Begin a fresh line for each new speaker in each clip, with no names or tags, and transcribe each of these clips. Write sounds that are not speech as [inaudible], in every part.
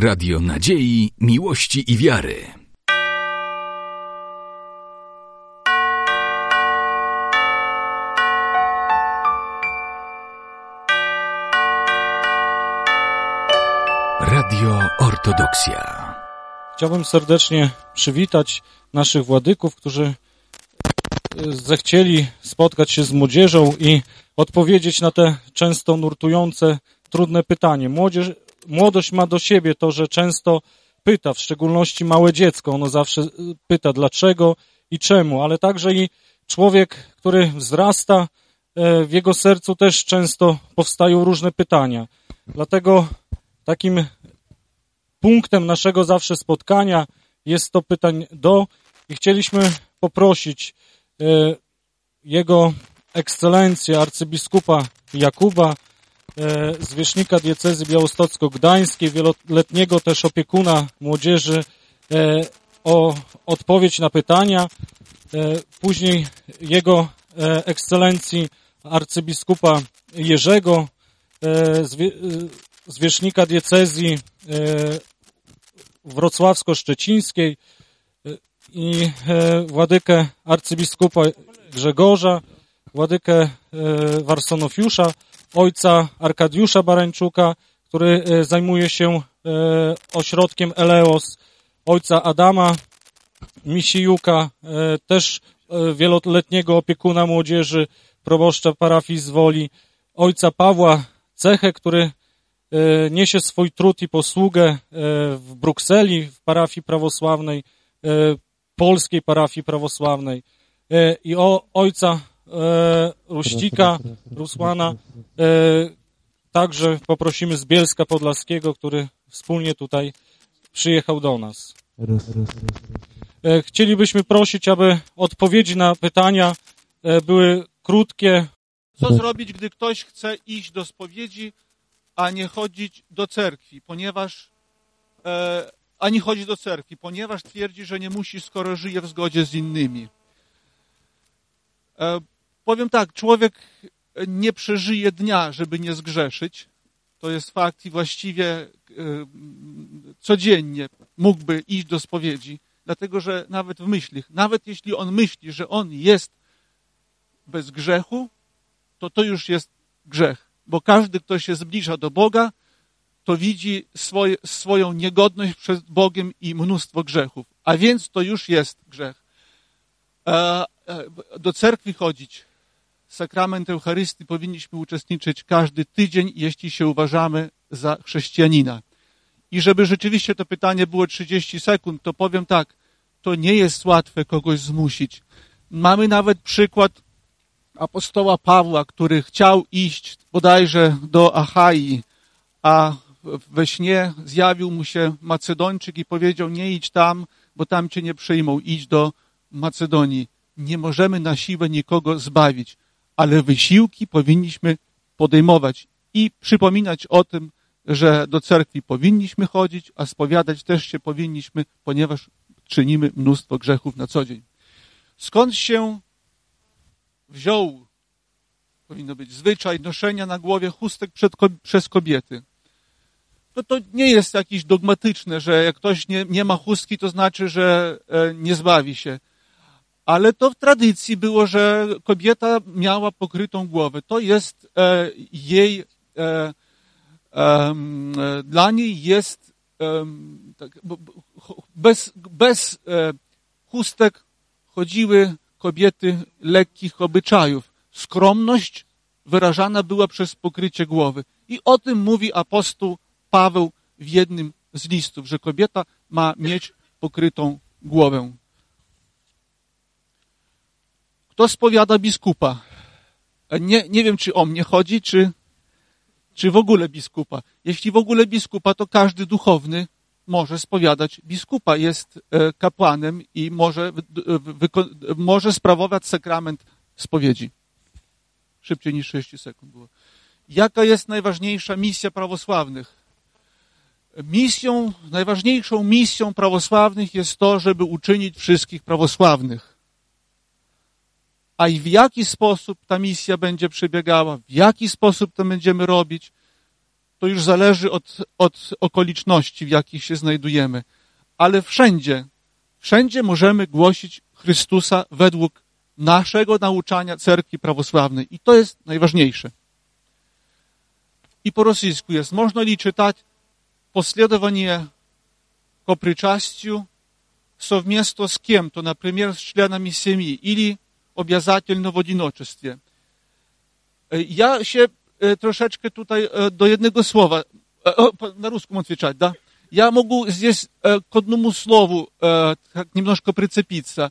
Radio Nadziei, Miłości i Wiary. Radio Ortodoksja.
Chciałbym serdecznie przywitać naszych władyków, którzy e, zechcieli spotkać się z młodzieżą i odpowiedzieć na te często nurtujące, trudne pytanie. Młodzież, młodość ma do siebie to, że często pyta, w szczególności małe dziecko, ono zawsze y, pyta dlaczego i czemu, ale także i człowiek, który wzrasta, e, w jego sercu też często powstają różne pytania. Dlatego takim punktem naszego zawsze spotkania jest to pytań do i chcieliśmy poprosić e, jego ekscelencję arcybiskupa Jakuba zwierzchnika diecezy białostocko-gdańskiej, wieloletniego też opiekuna młodzieży e, o odpowiedź na pytania. E, później jego ekscelencji arcybiskupa Jerzego, zwierzchnika diecezji wrocławsko-szczecińskiej i władykę arcybiskupa Grzegorza, władykę Warsonofiusza, ojca Arkadiusza Barańczuka, który e, zajmuje się e, ośrodkiem Eleos, ojca Adama Misijuka, e, też wieloletniego opiekuna młodzieży, proboszcza parafii z Woli, ojca Pawła Cechę, który niesie swój trud i posługę w Brukseli, w parafii prawosławnej, polskiej parafii prawosławnej. I o ojca e, Ruścika, Rusłana. E, także poprosimy z Bielska Podlaskiego, który wspólnie tutaj przyjechał do nas. E, chcielibyśmy prosić, aby odpowiedzi na pytania były krótkie.
Co zrobić, gdy ktoś chce iść do spowiedzi, a nie chodzić do cerkwi, ponieważ ani chodzić do cerkwi, ponieważ twierdzi, że nie musi, skoro żyje w zgodzie z innymi. Powiem tak, człowiek nie przeżyje dnia, żeby nie zgrzeszyć. To jest fakt i właściwie e, codziennie mógłby iść do spowiedzi, dlatego że nawet w myślach, nawet jeśli on myśli, że on jest bez grzechu, to to już jest grzech. Bo każdy, kto się zbliża do Boga, to widzi swoje, swoją niegodność przed Bogiem i mnóstwo grzechów. A więc to już jest grzech. E, e, do cerkwi chodzić, sakrament Eucharystii powinniśmy uczestniczyć każdy tydzień, jeśli się uważamy za chrześcijanina. I żeby rzeczywiście to pytanie było 30 sekund, to powiem tak, to nie jest łatwe kogoś zmusić. Mamy nawet przykład apostoła Pawła, który chciał iść bodajże do Achai, a we śnie zjawił mu się Macedończyk i powiedział, nie idź tam, bo tam cię nie przyjmą, idź do Macedonii. Nie możemy na siłę nikogo zbawić ale wysiłki powinniśmy podejmować i przypominać o tym, że do cerkwi powinniśmy chodzić, a spowiadać też się powinniśmy, ponieważ czynimy mnóstwo grzechów na co dzień. Skąd się wziął, powinno być zwyczaj noszenia na głowie chustek przed, przez kobiety? No to nie jest jakieś dogmatyczne, że jak ktoś nie, nie ma chustki, to znaczy, że e, nie zbawi się ale to w tradycji było, że kobieta miała pokrytą głowę. To jest e, jej, e, e, dla niej jest tak, bez, bez e, chustek chodziły kobiety lekkich obyczajów. Skromność wyrażana była przez pokrycie głowy. I o tym mówi apostoł Paweł w jednym z listów, że kobieta ma mieć pokrytą głowę. Kto spowiada biskupa? Nie, nie wiem, czy o mnie chodzi, czy, czy w ogóle biskupa. Jeśli w ogóle biskupa, to każdy duchowny może spowiadać biskupa, jest e, kapłanem i może, może sprawować sakrament spowiedzi. Szybciej niż 6 sekund było. Jaka jest najważniejsza misja prawosławnych? Misją, najważniejszą misją prawosławnych jest to, żeby uczynić wszystkich prawosławnych a i w jaki sposób ta misja będzie przebiegała, w jaki sposób to będziemy robić, to już zależy od, od okoliczności, w jakich się znajdujemy. Ale wszędzie, wszędzie możemy głosić Chrystusa według naszego nauczania cerkwi prawosławnej. I to jest najważniejsze. I po rosyjsku jest, można li czytać последование ko причастию совместно с кем-то, например, с членами семьи, или обязательно в одиночестве. Ja się troszeczkę tutaj do jednego słowa, на русском отвечать, да? Я могу здесь к одному слову немножко прицепиться.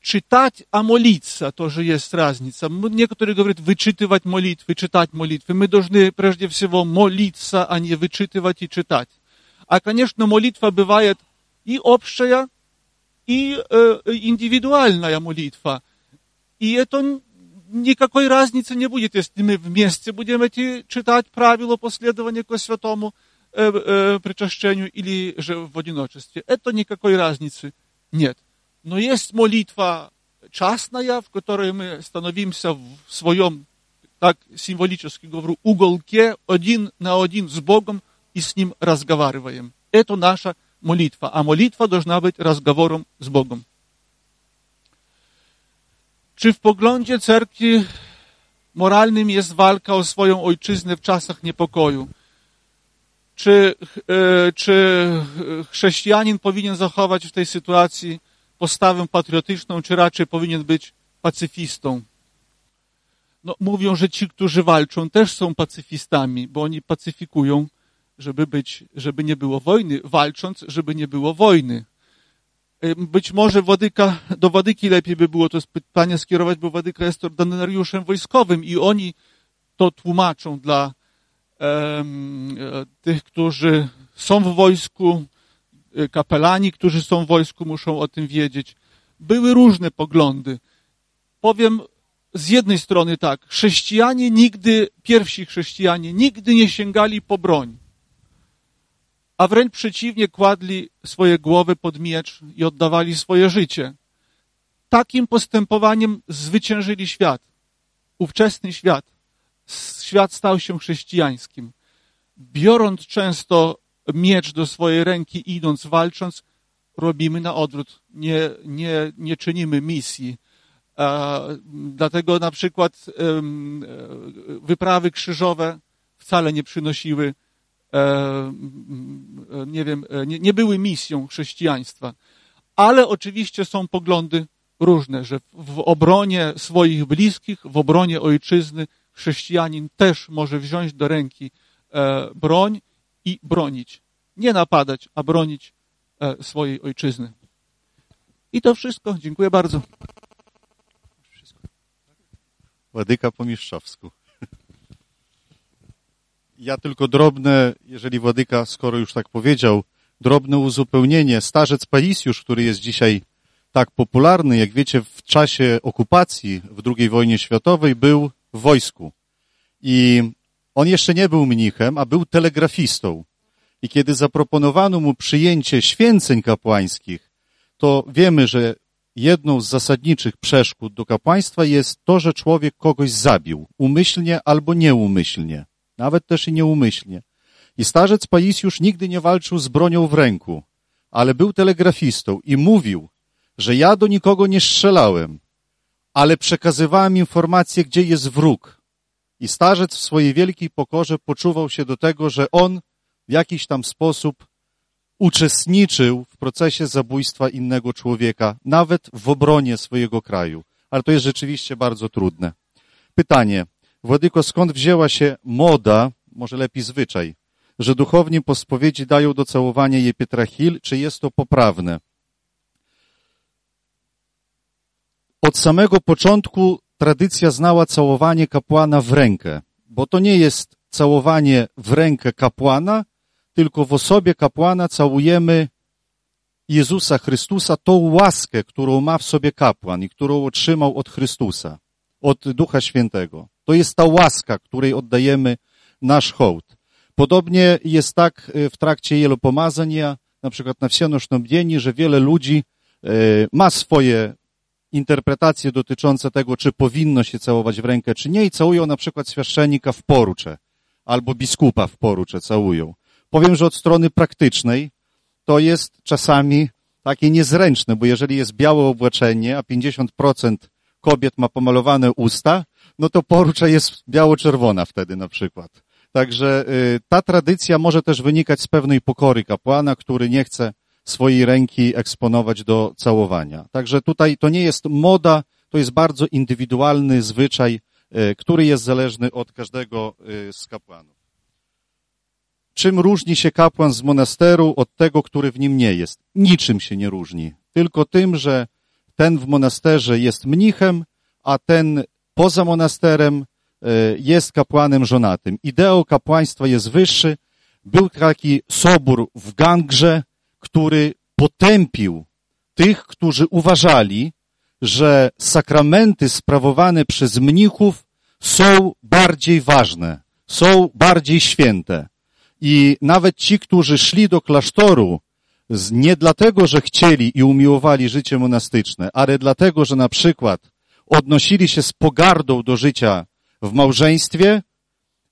Читать, а молиться тоже есть разница. Некоторые говорят вычитывать молитвы, читать молитвы. Мы должны прежде всего молиться, а не вычитывать и читать. А, конечно, молитва бывает и общая, и э, индивидуальная молитва. И это никакой разницы не будет, если мы вместе будем эти читать правила последования к святому э, э, причащению или же в одиночестве. Это никакой разницы нет. Но есть молитва частная, в которой мы становимся в своем, так символически говорю, уголке один на один с Богом и с Ним разговариваем. Это наша молитва. А молитва должна быть разговором с Богом. Czy w poglądzie cerkwi moralnym jest walka o swoją ojczyznę w czasach niepokoju? Czy, czy chrześcijanin powinien zachować w tej sytuacji postawę patriotyczną, czy raczej powinien być pacyfistą? No, mówią, że ci, którzy walczą, też są pacyfistami, bo oni pacyfikują, żeby, być, żeby nie było wojny, walcząc, żeby nie było wojny. Być może Wadyka, do Wadyki lepiej by było to pytanie skierować, bo Wadyka jest ordynariuszem wojskowym i oni to tłumaczą dla um, tych, którzy są w wojsku, kapelani, którzy są w wojsku, muszą o tym wiedzieć. Były różne poglądy. Powiem z jednej strony tak, chrześcijanie nigdy, pierwsi chrześcijanie nigdy nie sięgali po broń a wręcz przeciwnie, kładli swoje głowy pod miecz i oddawali swoje życie. Takim postępowaniem zwyciężyli świat, ówczesny świat. Świat stał się chrześcijańskim. Biorąc często miecz do swojej ręki, idąc, walcząc, robimy na odwrót. Nie, nie, nie czynimy misji. dlatego na przykład wyprawy krzyżowe wcale nie przynosiły E, nie wiem, e, nie, nie były misją chrześcijaństwa. Ale oczywiście są poglądy różne, że w obronie swoich bliskich, w obronie ojczyzny chrześcijanin też może wziąć do ręki e, broń i bronić. Nie napadać, a bronić swojej ojczyzny. I to wszystko. Dziękuję bardzo.
Ładyka po mistrzowsku. Ja tylko drobne, jeżeli Władyka, skoro już tak powiedział, drobne uzupełnienie. Starzec Palisjusz, który jest dzisiaj tak popularny, jak wiecie, w czasie okupacji w II wojnie światowej był w wojsku. I on jeszcze nie był mnichem, a był telegrafistą. I kiedy zaproponowano mu przyjęcie święceń kapłańskich, to wiemy, że jedną z zasadniczych przeszkód do kapłaństwa jest to, że człowiek kogoś zabił, umyślnie albo nieumyślnie nawet też i nieumyślnie. I starzec Paisjusz nigdy nie walczył z bronią w ręku, ale był telegrafistą i mówił, że ja do nikogo nie strzelałem, ale przekazywałem informację, gdzie jest wróg. I starzec w swojej wielkiej pokorze poczuwał się do tego, że on w jakiś tam sposób uczestniczył w procesie zabójstwa innego człowieka, nawet w obronie swojego kraju. Ale to jest rzeczywiście bardzo trudne. Pytanie, Władyko, skąd wzięła się moda, może lepiej zwyczaj, że duchowni po spowiedzi dają do całowania je Pietrachil, czy jest to poprawne? Od samego początku tradycja znała całowanie kapłana w rękę, bo to nie jest całowanie w rękę kapłana, tylko w osobie kapłana całujemy Jezusa Chrystusa, tą łaskę, którą ma w sobie kapłan i którą otrzymał od Chrystusa, od Ducha Świętego. To jest ta łaska, której oddajemy nasz hołd. Podobnie jest tak e, w trakcie jelopomazania, na przykład na wsianocznym dzień, że wiele ludzi e, ma swoje interpretacje dotyczące tego, czy powinno się całować w rękę, czy nie i całują na przykład świaszczenika w porucze. albo biskupa w porucze całują. Powiem, że od strony praktycznej to jest czasami takie niezręczne, bo jeżeli jest białe obłeczenie, a 50% kobiet ma pomalowane usta, no to porucza jest biało-czerwona wtedy na przykład. Także y, ta tradycja może też wynikać z pewnej pokory kapłana, który nie chce swojej ręki eksponować do całowania. Także tutaj to nie jest moda, to jest bardzo indywidualny zwyczaj, y, który jest zależny od każdego y, z kapłanów. Czym różni się kapłan z monasteru od tego, który w nim nie jest? Niczym się nie różni. Tylko tym, że ten w monasterze jest mnichem, a ten poza monasterem e, jest kapłanem żonatym. Ideał kapłaństwa jest wyższy. Był taki sobór w Gangrze, który potępił tych, którzy uważali, że sakramenty sprawowane przez mnichów są bardziej ważne, są bardziej święte. I nawet ci, którzy szli do klasztoru nie dlatego, że chcieli i umiłowali życie monastyczne, ale dlatego, że na przykład odnosili się z pogardą do życia w małżeństwie,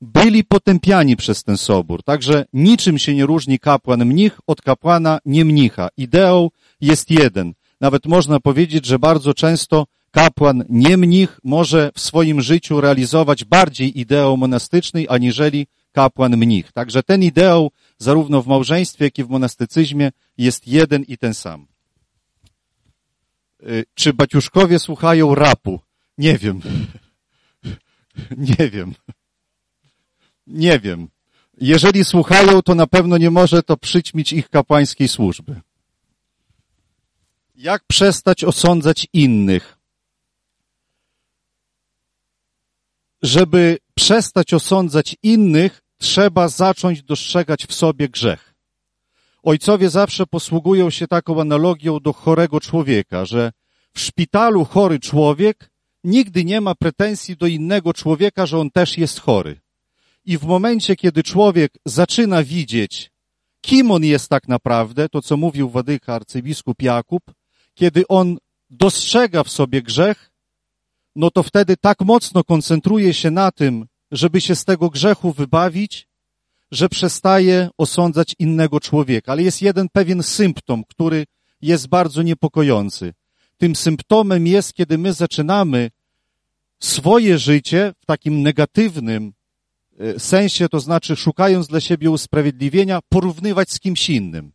byli potępiani przez ten sobór. Także niczym się nie różni kapłan mnich od kapłana nie mnicha. Ideał jest jeden. Nawet można powiedzieć, że bardzo często kapłan nie mnich może w swoim życiu realizować bardziej ideał monastyczny, aniżeli kapłan mnich. Także ten ideał zarówno w małżeństwie, jak i w monastycyzmie jest jeden i ten sam. Y, czy baciuszkowie słuchają rapu? Nie wiem. [laughs] Nie wiem. Nie wiem. Jeżeli słuchają, to na pewno nie może to przyćmić ich kapłańskiej służby. Jak przestać osądzać innych? Żeby przestać osądzać innych, trzeba zacząć dostrzegać w sobie grzech. Ojcowie zawsze posługują się taką analogią do chorego człowieka, że w szpitalu chory człowiek nigdy nie ma pretensji do innego człowieka, że on też jest chory. I w momencie, kiedy człowiek zaczyna widzieć, kim on jest tak naprawdę, to co mówił Wadyka arcybiskup Jakub, kiedy on dostrzega w sobie grzech, no to wtedy tak mocno koncentruje się na tym, żeby się z tego grzechu wybawić, że przestaje osądzać innego człowieka. Ale jest jeden pewien symptom, który jest bardzo niepokojący. Tym symptomem jest, kiedy my zaczynamy swoje życie w takim negatywnym e, sensie, to znaczy szukając dla siebie usprawiedliwienia, porównywać z kimś innym.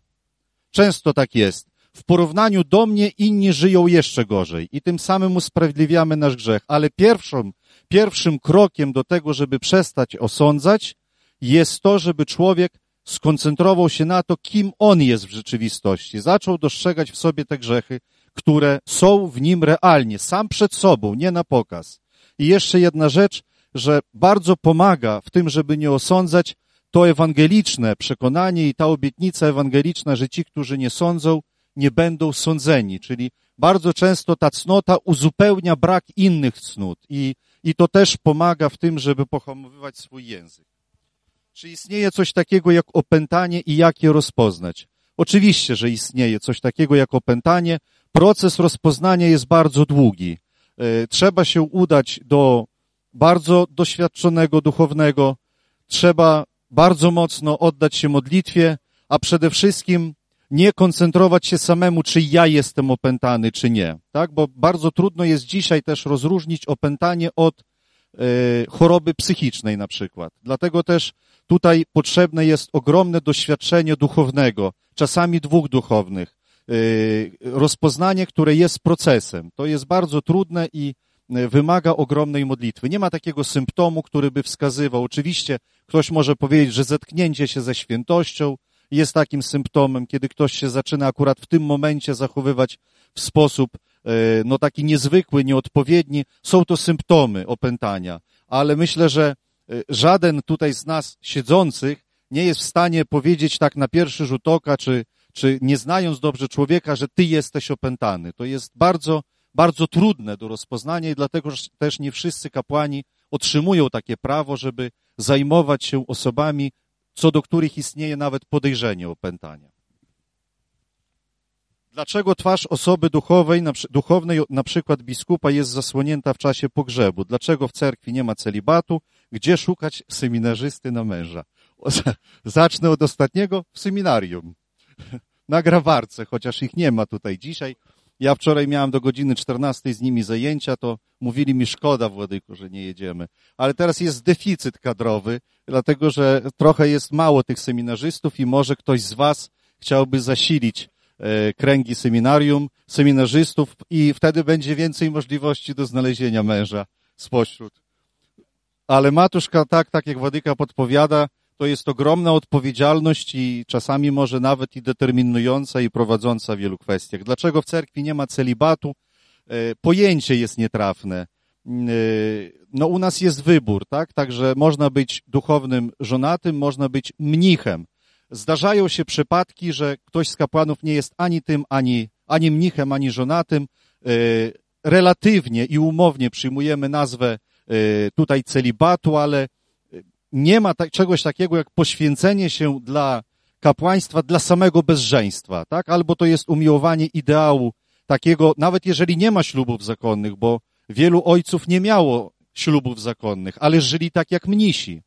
Często tak jest. W porównaniu do mnie inni żyją jeszcze gorzej i tym samym usprawiedliwiamy nasz grzech. Ale pierwszą pierwszym krokiem do tego, żeby przestać osądzać, jest to, żeby człowiek skoncentrował się na to, kim on jest w rzeczywistości. Zaczął dostrzegać w sobie te grzechy, które są w nim realnie, sam przed sobą, nie na pokaz. I jeszcze jedna rzecz, że bardzo pomaga w tym, żeby nie osądzać, to ewangeliczne przekonanie i ta obietnica ewangeliczna, że ci, którzy nie sądzą, nie będą sądzeni. Czyli bardzo często ta cnota uzupełnia brak innych cnót i i to też pomaga w tym, żeby pohamowywać swój język. Czy istnieje coś takiego jak opętanie i jak je rozpoznać? Oczywiście, że istnieje coś takiego jak opętanie. Proces rozpoznania jest bardzo długi. E, trzeba się udać do bardzo doświadczonego duchownego, trzeba bardzo mocno oddać się modlitwie, a przede wszystkim nie koncentrować się samemu, czy ja jestem opętany, czy nie. Tak? Bo bardzo trudno jest dzisiaj też rozróżnić opętanie od y, choroby psychicznej na przykład. Dlatego też tutaj potrzebne jest ogromne doświadczenie duchownego, czasami dwóch duchownych. Y, rozpoznanie, które jest procesem. To jest bardzo trudne i e, wymaga ogromnej modlitwy. Nie ma takiego symptomu, który by wskazywał. Oczywiście ktoś może powiedzieć, że zetknięcie się ze świętością, jest takim symptomem, kiedy ktoś się zaczyna akurat w tym momencie zachowywać w sposób e, no taki niezwykły, nieodpowiedni. Są to symptomy opętania, ale myślę, że e, żaden tutaj z nas siedzących nie jest w stanie powiedzieć tak na pierwszy rzut oka, czy, czy nie znając dobrze człowieka, że ty jesteś opętany. To jest bardzo, bardzo trudne do rozpoznania i dlatego też nie wszyscy kapłani otrzymują takie prawo, żeby zajmować się osobami co do których istnieje nawet podejrzenie opętania. Dlaczego twarz osoby duchowej, duchownej, na przykład biskupa, jest zasłonięta w czasie pogrzebu? Dlaczego w cerkwi nie ma celibatu, gdzie szukać seminarzysty na męża. Zacznę od ostatniego w seminarium. [laughs] Na grawarce, chociaż ich nie ma tutaj dzisiaj. Ja wczoraj miałem do godziny 14 z nimi zajęcia, to mówili mi szkoda, Władyku, że nie jedziemy. Ale teraz jest deficyt kadrowy, dlatego że trochę jest mało tych seminarzystów i może ktoś z Was chciałby zasilić e, kręgi seminarium, seminarzystów i wtedy będzie więcej możliwości do znalezienia męża spośród. Ale matuszka, tak, tak jak Władyka podpowiada, to jest ogromna odpowiedzialność i czasami może nawet i determinująca i prowadząca w wielu kwestiach. Dlaczego w cerkwi nie ma celibatu? E, pojęcie jest nietrafne. E, no u nas jest wybór, tak? Także można być duchownym żonatym, można być mnichem. Zdarzają się przypadki, że ktoś z kapłanów nie jest ani tym, ani, ani mnichem, ani żonatym. E, relatywnie i umownie przyjmujemy nazwę tutaj celibatu, ale nie ma czegoś takiego jak poświęcenie się dla kapłaństwa, dla samego bezżeństwa, tak? Albo to jest umiłowanie ideału takiego, nawet jeżeli nie ma ślubów zakonnych, bo wielu ojców nie miało ślubów zakonnych, ale żyli tak jak mnisi,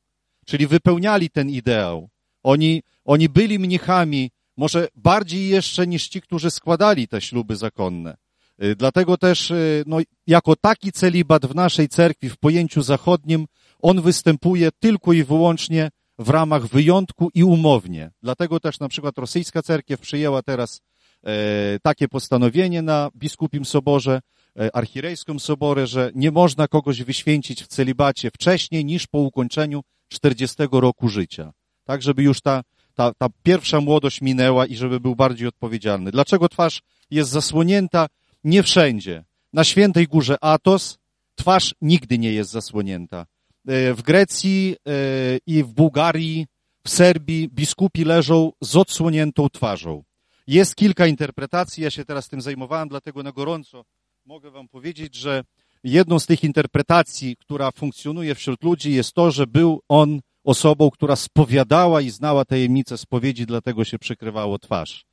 czyli wypełniali ten ideał. Oni, oni byli mnichami, może bardziej jeszcze niż ci, którzy składali te śluby zakonne. Y, dlatego też, y, no, jako taki celibat w naszej cerkwi, w pojęciu zachodnim, on występuje tylko i wyłącznie w ramach wyjątku i umownie. Dlatego też na przykład rosyjska cerkiew przyjęła teraz e, takie postanowienie na biskupim soborze, e, archirejskim soborze, że nie można kogoś wyświęcić w celibacie wcześniej niż po ukończeniu 40 roku życia. Tak, żeby już ta, ta, ta pierwsza młodość minęła i żeby był bardziej odpowiedzialny. Dlaczego twarz jest zasłonięta? Nie wszędzie. Na świętej górze Atos twarz nigdy nie jest zasłonięta. E, w Grecji e, i w Bułgarii, w Serbii biskupi leżą z odsłoniętą twarzą. Jest kilka interpretacji, ja się teraz tym zajmowałem, dlatego na gorąco mogę wam powiedzieć, że jedną z tych interpretacji, która funkcjonuje wśród ludzi jest to, że był on osobą, która spowiadała i znała tajemnicę spowiedzi, dlatego się przykrywało twarz.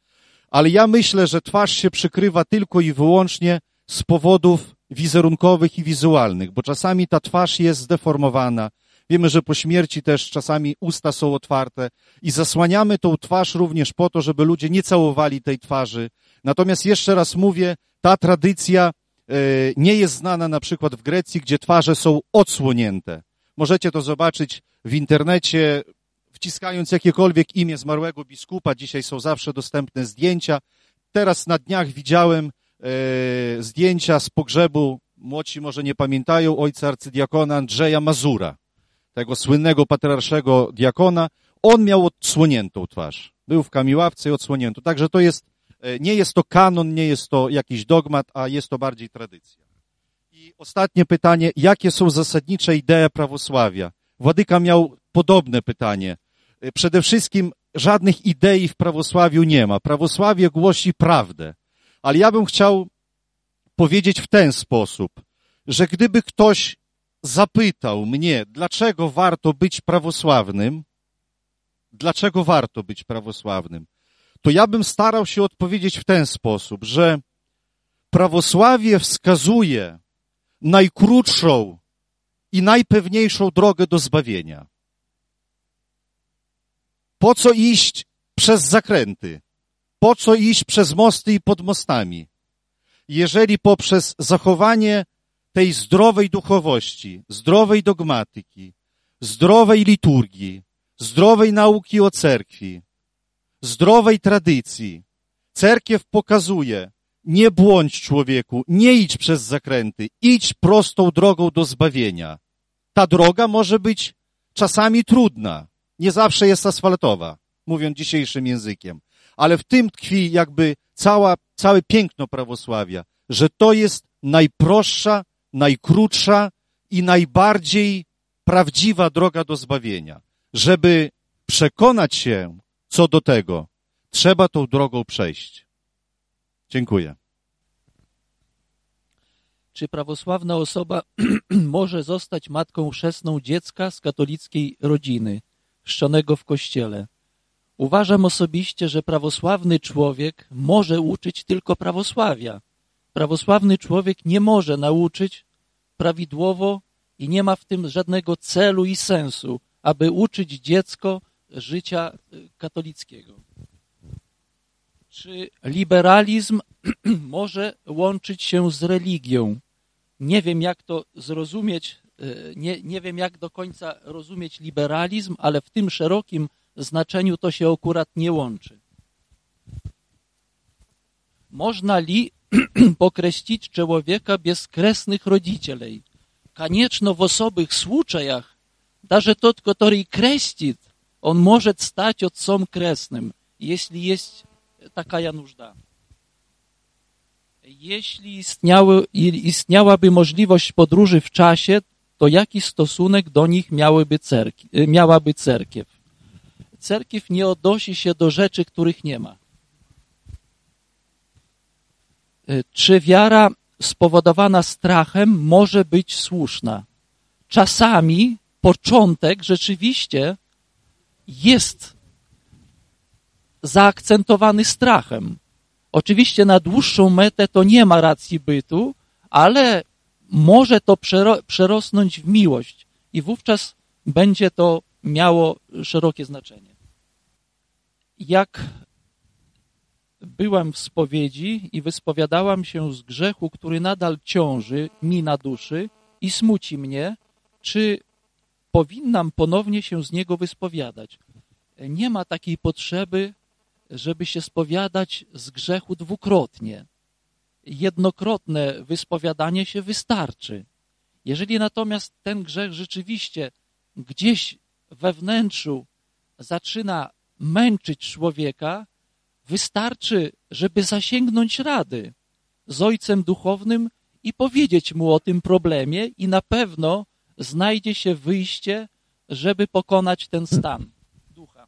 Ale ja myślę, że twarz się przykrywa tylko i wyłącznie z powodów wizerunkowych i wizualnych, bo czasami ta twarz jest zdeformowana. Wiemy, że po śmierci też czasami usta są otwarte i zasłaniamy tą twarz również po to, żeby ludzie nie całowali tej twarzy. Natomiast jeszcze raz mówię, ta tradycja e, nie jest znana na przykład w Grecji, gdzie twarze są odsłonięte. Możecie to zobaczyć w internecie, wciskając jakiekolwiek imię zmarłego biskupa. Dzisiaj są zawsze dostępne zdjęcia. Teraz na dniach widziałem zdjęcia z pogrzebu, młodsi może nie pamiętają, ojca arcydiakona Andrzeja Mazura, tego słynnego patriarszego diakona. On miał odsłoniętą twarz. Był w kamiławce i odsłoniętą. Także to jest, e, nie jest to kanon, nie jest to jakiś dogmat, a jest to bardziej tradycja. I ostatnie pytanie, jakie są zasadnicze idee prawosławia? Władyka miał podobne pytanie. E, przede wszystkim żadnych idei w prawosławiu nie ma. Prawosławie głosi prawdę. Ale ja bym chciał powiedzieć w ten sposób, że gdyby ktoś zapytał mnie, dlaczego warto być prawosławnym, dlaczego warto być prawosławnym, to ja bym starał się odpowiedzieć w ten sposób, że prawosławie wskazuje najkrótszą i najpewniejszą drogę do zbawienia. Po co iść przez zakręty? Po co iść przez mosty i pod mostami? Jeżeli poprzez zachowanie tej zdrowej duchowości, zdrowej dogmatyki, zdrowej liturgii, zdrowej nauki o cerkwi, zdrowej tradycji, cerkiew pokazuje, nie błądź człowieku, nie idź przez zakręty, idź prostą drogą do zbawienia. Ta droga może być czasami trudna, nie zawsze jest asfaltowa, mówiąc dzisiejszym językiem ale w tym tkwi jakby cała, całe piękno prawosławia, że to jest najprostsza, najkrótsza i najbardziej prawdziwa droga do zbawienia. Żeby przekonać się co do tego, trzeba tą drogą przejść. Dziękuję.
Czy prawosławna osoba [clears throat] może zostać matką chrzestną dziecka z katolickiej rodziny, chrzczonego w kościele? Uważam osobiście, że prawosławny człowiek może uczyć tylko prawosławia. Prawosławny człowiek nie może nauczyć prawidłowo I nie ma w tym żadnego celu i sensu, aby uczyć dziecko życia y, katolickiego. Czy liberalizm [clears throat] może łączyć się z religią? Nie wiem, jak to zrozumieć, y, nie, nie wiem, jak do końca rozumieć liberalizm, ale w tym szerokim znaczeniu to się akurat nie łączy. Można li [clears throat] pokreślić człowieka bezkresnych rodzicieli? Koniecznie w osobnych случаях даже тот, который крестит, он может стать отцом крестным, если есть такая нужда. Jeśli istniały, istniałaby możliwość podróży w czasie, to jaki stosunek do nich miałyby cerki, miałaby cerkiew? Cerkiew nie odnosi się do rzeczy, których nie ma. Czy wiara spowodowana strachem może być słuszna? Czasami początek rzeczywiście jest zaakcentowany strachem. Oczywiście na dłuższą metę to nie ma racji bytu, ale może to przerosnąć w miłość i wówczas będzie to miało szerokie znaczenie. Jak byłam w spowiedzi i wyspowiadałam się z grzechu, który nadal ciąży mi na duszy i smuci mnie, czy powinnam ponownie się z niego wyspowiadać. Nie ma takiej potrzeby, żeby się spowiadać z grzechu dwukrotnie. Jednokrotne wyspowiadanie się wystarczy. Jeżeli natomiast ten grzech rzeczywiście gdzieś we wnętrzu zaczyna męczyć człowieka, wystarczy, żeby zasięgnąć rady z ojcem duchownym i powiedzieć mu o tym problemie i na pewno znajdzie się wyjście, żeby pokonać ten stan ducha.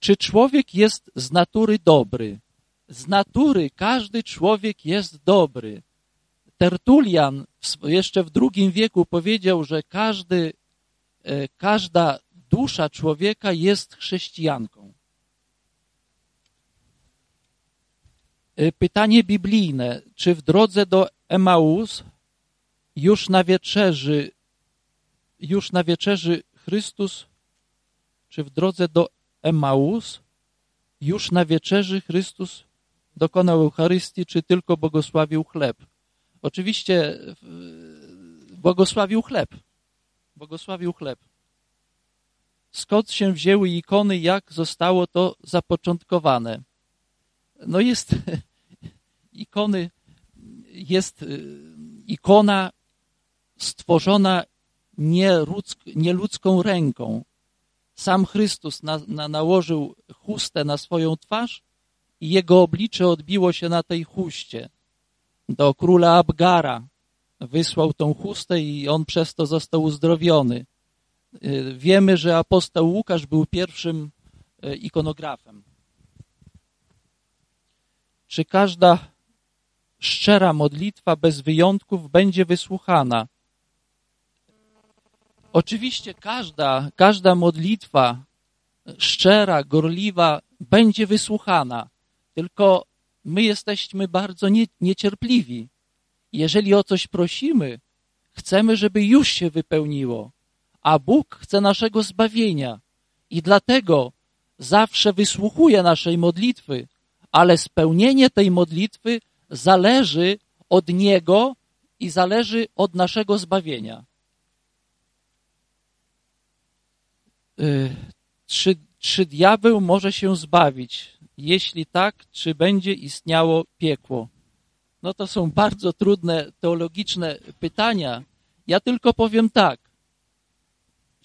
Czy człowiek jest z natury dobry? Z natury każdy człowiek jest dobry. Tertulian jeszcze w II wieku powiedział, że każdy, e, każda dusza człowieka jest chrześcijanką. E, pytanie biblijne. Czy w drodze do Emaus już na wieczerzy, już na wieczerzy Chrystus, czy w drodze do Emaus, już na wieczerzy Chrystus dokonał Eucharystii, czy tylko błogosławił chleb? Oczywiście błogosławił chleb. Błogosławił chleb. Skąd się wzięły ikony, jak zostało to zapoczątkowane? No jest [laughs] ikony, jest y, ikona stworzona nieludzką ręką. Sam Chrystus na, na, nałożył chustę na swoją twarz i jego oblicze odbiło się na tej chuście. Do króla Abgara wysłał tą chustę i on przez to został uzdrowiony. Y, wiemy, że apostoł Łukasz był pierwszym y, ikonografem. Czy każda szczera modlitwa bez wyjątków będzie wysłuchana? Oczywiście każda, każda modlitwa szczera, gorliwa będzie wysłuchana, tylko my jesteśmy bardzo nie, niecierpliwi. Jeżeli o coś prosimy, chcemy, żeby już się wypełniło, a Bóg chce naszego zbawienia i dlatego zawsze wysłuchuje naszej modlitwy, ale spełnienie tej modlitwy zależy od Niego i zależy od naszego zbawienia. Y, czy, czy diabeł może się zbawić? Jeśli tak, czy będzie istniało piekło? No to są bardzo trudne teologiczne pytania. Ja tylko powiem tak.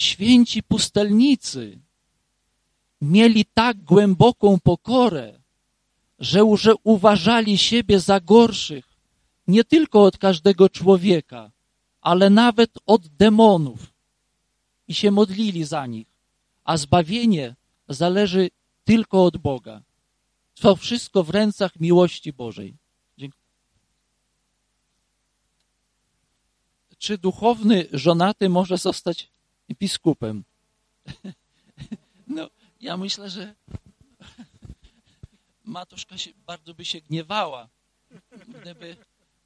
Święci pustelnicy mieli tak głęboką pokorę, że, że uważali siebie za gorszych nie tylko od każdego człowieka, ale nawet od demonów i się modlili za nich a zbawienie zależy tylko od Boga. To wszystko w rękach miłości Bożej. Dziękuję. Czy duchowny żonaty może zostać biskupem? [laughs] No, ja myślę, że [laughs] matuszka się, bardzo by się gniewała, gdyby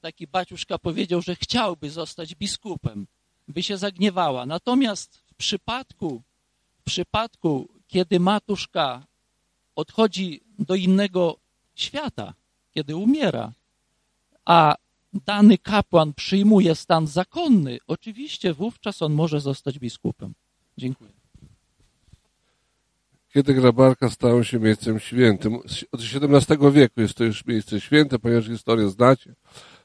taki baciuszka powiedział, że chciałby zostać biskupem, by się zagniewała. Natomiast w przypadku, w przypadku, kiedy matuszka odchodzi do innego świata, kiedy umiera, a dany kapłan przyjmuje stan zakonny, oczywiście wówczas on może zostać biskupem. Dziękuję.
Kiedy Grabarka stał się miejscem świętym? Od XVII wieku jest to już miejsce święte, ponieważ historię znacie.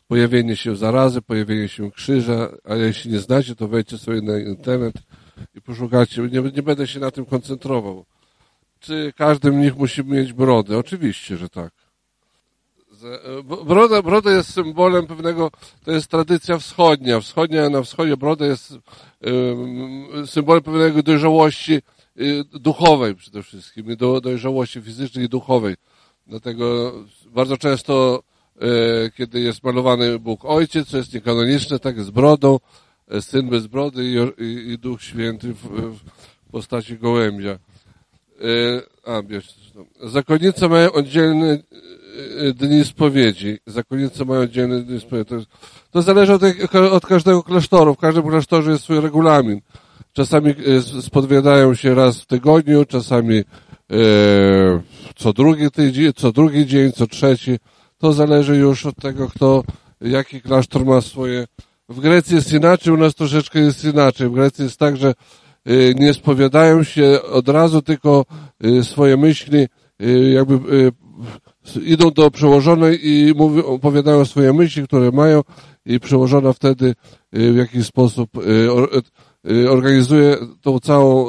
Pojawienie się zarazy, pojawienie się krzyża, a jeśli nie znacie, to wejdźcie sobie na internet i poszukajcie. Nie, nie będę się na tym koncentrował. Czy każdy mnich musi mieć brodę? Oczywiście, że tak. Broda, broda jest symbolem pewnego, to jest tradycja wschodnia. Wschodnia, na wschodzie broda jest y, symbolem pewnego dojrzałości y, duchowej przede wszystkim, do, dojrzałości fizycznej i duchowej. Dlatego bardzo często, kiedy jest malowany Bóg Ojciec, co jest niekanoniczne, tak z brodą, Syn bez brody i, i, Duch Święty w, w postaci gołębia. A, bierz, zakonnice mają oddzielny Y, dni spowiedzi. Zakonnice mają dzienny dni spowiedzi. To, jest, to zależy od, od, każdego klasztoru. W każdym klasztorze jest swój regulamin. Czasami y, spowiadają się raz w tygodniu, czasami e, co drugi tydzień, co drugi dzień, co trzeci. To zależy już od tego, kto, jaki klasztor ma swoje. W Grecji jest inaczej, u nas troszeczkę jest inaczej. W Grecji jest tak, że y, nie spowiadają się od razu, tylko y, swoje myśli y, jakby idą do przełożonej i mówią, opowiadają swoje myśli, które mają i przełożona wtedy y, w jakiś sposób y, y, organizuje tą całą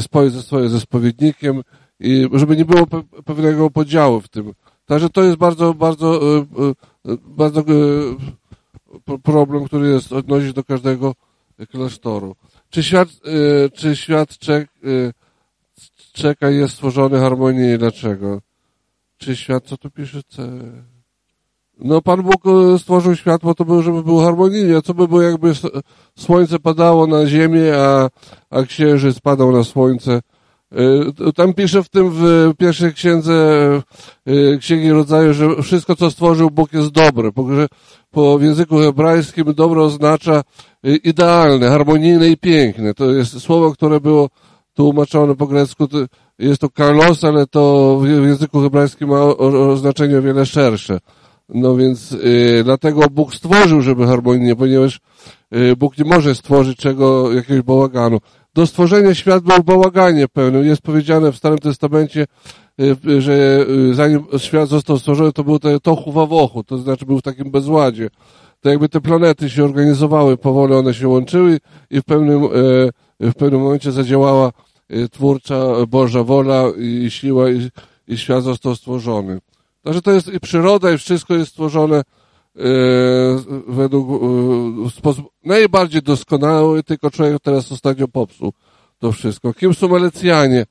spowiedź ze, ze spowiednikiem i żeby nie było pewnego podziału w tym. Także to jest bardzo, bardzo, bardzo problem, który jest odnosić do każdego klasztoru. Czy świat, czy świat czek, czeka jest stworzony harmonii? Dlaczego? Czy świat, co tu pisze? C... No Pan Bóg e, stworzył świat po to, był, żeby był harmonijnie. A co by było, jakby słońce padało na ziemię, a, a księżyc padał na słońce? E, tam pisze w tym, w pierwszej księdze e, Księgi Rodzaju, że wszystko, co stworzył Bóg jest dobre. Po języku hebrajskim dobro oznacza idealne, harmonijne i piękne. To jest słowo, które było tłumaczone po grecku jest to Carlos, ale to w języku hebrajskim ma oznaczenie o wiele szersze. No więc y, dlatego Bóg stworzył, żeby harmonijnie, ponieważ y, Bóg nie może stworzyć czego, jakiegoś bałaganu. Do stworzenia świat był bałaganie pełnym. Jest powiedziane w Starym Testamencie, y, że y, zanim świat został stworzony, to był to tochu to znaczy był w takim bezładzie. To jakby te planety się organizowały, powoli one się łączyły i w pewnym, y, w pewnym momencie zadziałała twórcza Boża wola i siła i, i świat został stworzony. Także to jest i przyroda i wszystko jest stworzone e, według e, sposób najbardziej doskonały, tylko człowiek teraz ostatnio popsuł to wszystko. Kim są Melecjanie?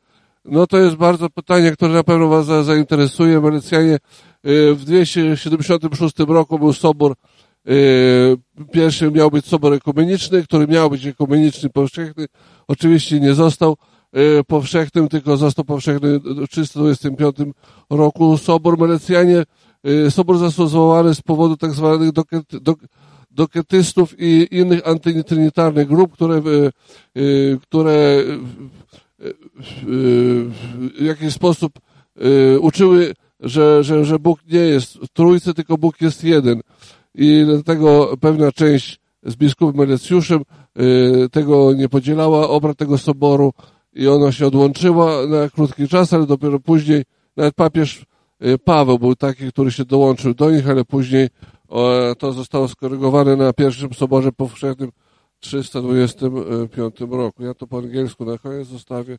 No to jest bardzo pytanie, które na pewno Was zainteresuje. Melecjanie w 276 roku był sobor Pierwszy miał być sobor ekumeniczny, który miał być ekumeniczny powszechny. Oczywiście nie został. E, powszechnym, tylko został powszechny w 325 roku Sobor Melecjanie, e, Sobor został zwołany z powodu tak zwanych doketystów i innych antytrinitarnych grup, które, e, które w jakiś sposób uczyły, że, że, że Bóg nie jest w trójcy, tylko Bóg jest jeden. I dlatego pewna część z biskupem Melecjuszem tego nie podzielała, obrad tego soboru i ona się odłączyła na krótki czas, ale dopiero później, nawet papież y, Paweł był taki, który się dołączył do nich, ale później to zostało skorygowane na pierwszym Soborze Powszechnym w 325 roku. Ja to po angielsku na koniec zostawię.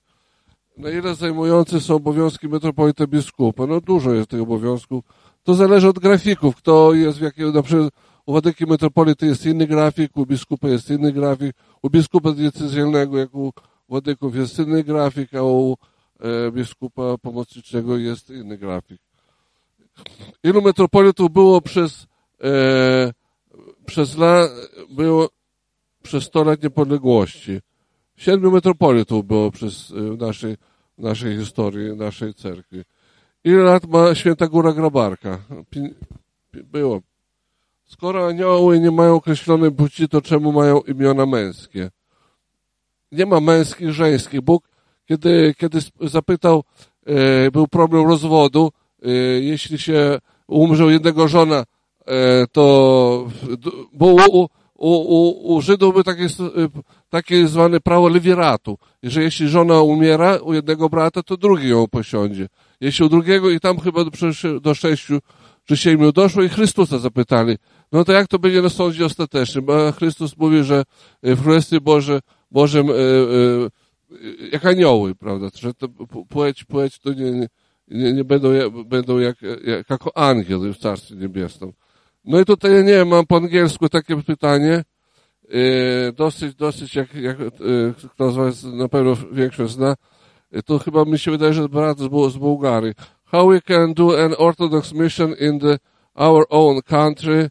Na ile zajmujące są obowiązki metropolita biskupa? No dużo jest tych obowiązków. To zależy od grafików. Kto jest w jakiej, na przykład u Wadyki Metropolity jest inny grafik, u biskupa jest inny grafik, u biskupa decyzjalnego, jak u Władyków jest inny grafik, a u e, biskupa pomocniczego jest inny grafik. Ilu metropolitów było przez, e, przez la, było przez 100 lat niepodległości? Siedmiu metropolitów było przez e, naszej, naszej historii, naszej cerkwi. Ile lat ma Święta Góra Grabarka? Było. skoro anioły nie mają określonej płci, to czemu mają imiona męskie? Nie ma męskich, żeńskich. Bóg, kiedy, kiedy zapytał, e, był problem rozwodu, e, jeśli się umrze u jednego żona, e, to, bo u, u, u, u Żydów by takie, takie zwane prawo lewiratu, że jeśli żona umiera u jednego brata, to drugi ją posiądzie. Jeśli u drugiego i tam chyba do, do sześciu czy siedmiu doszło i Chrystusa zapytali, no to jak to będzie na sądzie ostatecznym? A Chrystus mówi, że w Królestwie Boże, Bożym e, e, jak anioły, prawda? Że to płeć, płeć to nie, nie, nie będą, będą jak, jak, jako angiel w Carstwie Niebieskim. No i tutaj, nie wiem, mam po angielsku takie pytanie, e, dosyć, dosyć, jak, jak kto z Was na pewno większość zna, to chyba mi się wydaje, że brat z, z Bułgarii. How we can do an Orthodox mission in the, our own country,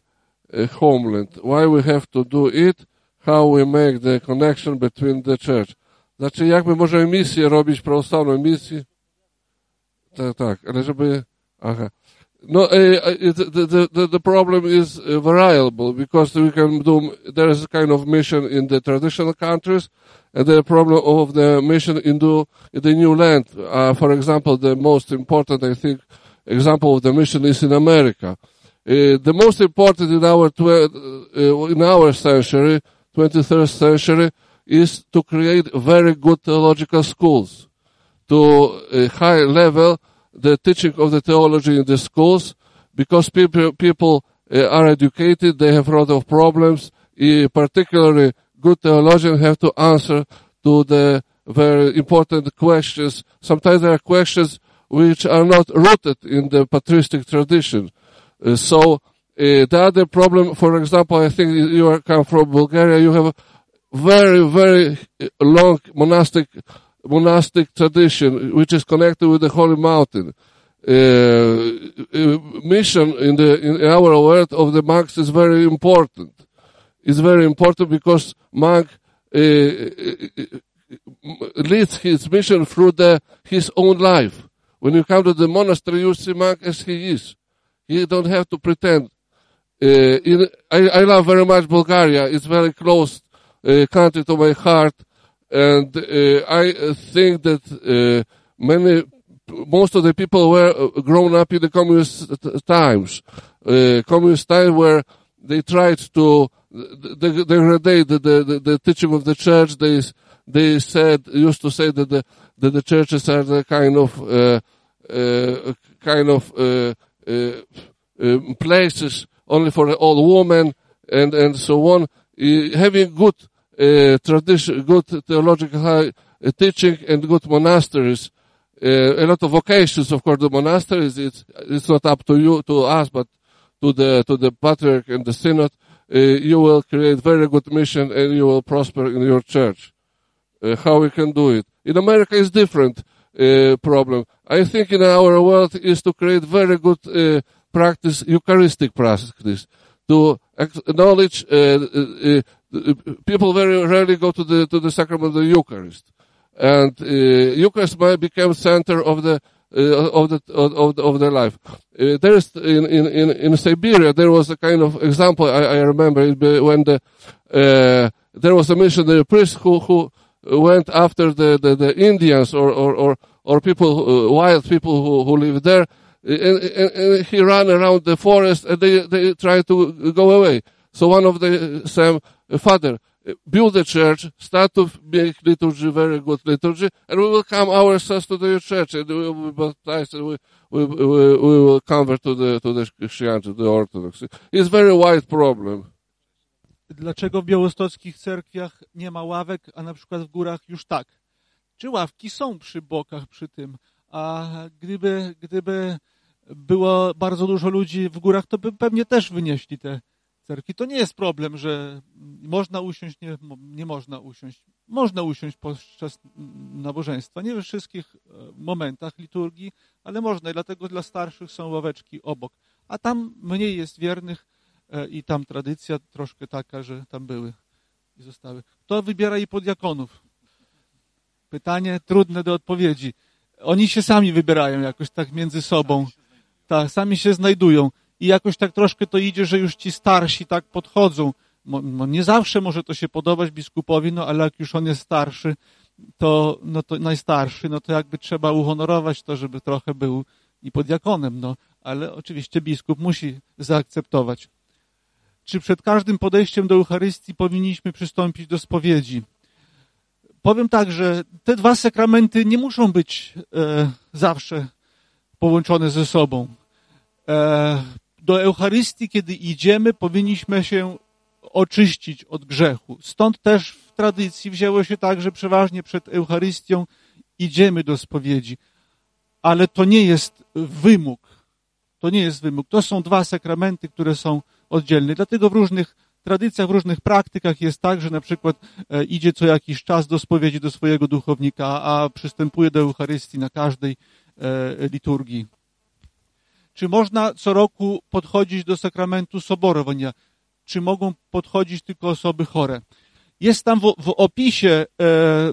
homeland? Why we have to do it? How we make the connection between the church? Znaczy, jak my możemy misję robić, prawosławną misję? Tak, tak, ale żeby, aha. No, the, the, the, the problem is variable because we can do, there is a kind of mission in the traditional countries and the problem of the mission into the new land. Uh, for example, the most important, I think, example of the mission is in America. Uh, the most important in our in our century, 23rd century, is to create very good theological schools, to a high level the teaching of the theology in the schools, because people people uh, are educated, they have a lot of problems, particularly good theologians have to answer to the very important questions. Sometimes there are questions which are not rooted in the patristic tradition. Uh, so uh, the other problem, for example, I think you are come from Bulgaria. You have a very, very long monastic monastic tradition, which is connected with the Holy Mountain. Uh, uh mission in the in our world of the monks is very important It's very important because monk uh, uh, leads his mission through the, his own life. When you come to the monastery, you see monk as he is. You don't have to pretend. Uh, in, I, I, love very much Bulgaria. It's very close uh, country to my heart, and uh, I think that uh, many, most of the people were grown up in the communist times, communist time where they tried to the, the, the, the, teaching of the church, they, they said, used to say that the, that the churches are the kind of, uh, uh, kind of, uh, uh um, places only for an old woman, and, and so on. having good, uh, tradition, good theological uh, teaching and good monasteries, a lot of vocations, of course, the monasteries, it's, it's not up to you, to us, but to the, to the patriarch and the synod uh, you will create very good mission and you will prosper in your church. Uh, how we can do it. In America is different uh, problem. I think in our world is to create very good uh, practice, Eucharistic practice, to acknowledge uh, uh, people very rarely go to the to the sacrament of the Eucharist, and Eucharist might become center of the uh, of the of, of their life. Uh, there is in, in in Siberia there was a kind of example I, I remember when the uh, there was a missionary priest who who went after the, the, the Indians or or or, or people wild people who who live there. And, and, he ran around the forest and they, they tried to go away. So one of the Sam father build a church, start to make liturgy, very good liturgy, and we will come ourselves to the church, and we will and we, we, we, we will convert to the, to the Christianity, the Orthodox. It's very wide problem.
Dlaczego w białostockich cerkwiach nie ma ławek, a na przykład w górach już tak? Czy ławki są przy bokach przy tym, a gdyby, gdyby było bardzo dużo ludzi w górach, to by pewnie też wynieśli te cerkwi. To nie jest problem, że można usiąść, nie, nie można usiąść. Można usiąść podczas nabożeństwa. Nie we wszystkich e, momentach liturgii, ale można i dlatego dla starszych są ławeczki obok. A tam mniej jest wiernych e, i tam tradycja troszkę taka, że tam były i zostały. Kto wybiera i podjakonów? Pytanie trudne do odpowiedzi. Oni się sami wybierają jakoś tak między sobą. Tak, sami się znajdują. i jakoś tak troszkę to idzie, że już ci starsi tak podchodzą. Nie zawsze może to się podobać biskupowi, no ale jak już on jest starszy, to, no to najstarszy, no to jakby trzeba uhonorować to, żeby trochę był i podjakonem, no, ale oczywiście biskup musi zaakceptować. Czy przed każdym podejściem do Eucharystii powinniśmy przystąpić do spowiedzi? Powiem tak, że te dwa sakramenty nie muszą być e, zawsze połączone ze sobą. E, do Eucharystii, kiedy idziemy, powinniśmy się oczyścić od grzechu. Stąd też w tradycji wzięło się tak, że przeważnie przed Eucharystią idziemy do spowiedzi. Ale to nie jest wymóg. To nie jest wymóg. To są dwa sakramenty, które są oddzielne. Dlatego w różnych tradycjach, w różnych praktykach jest tak, że na przykład e, idzie co jakiś czas do spowiedzi do swojego duchownika, a przystępuje do Eucharystii na każdej liturgii. Czy można co roku podchodzić do sakramentu soborowania? Czy mogą podchodzić tylko osoby chore? Jest tam w, w opisie e, e,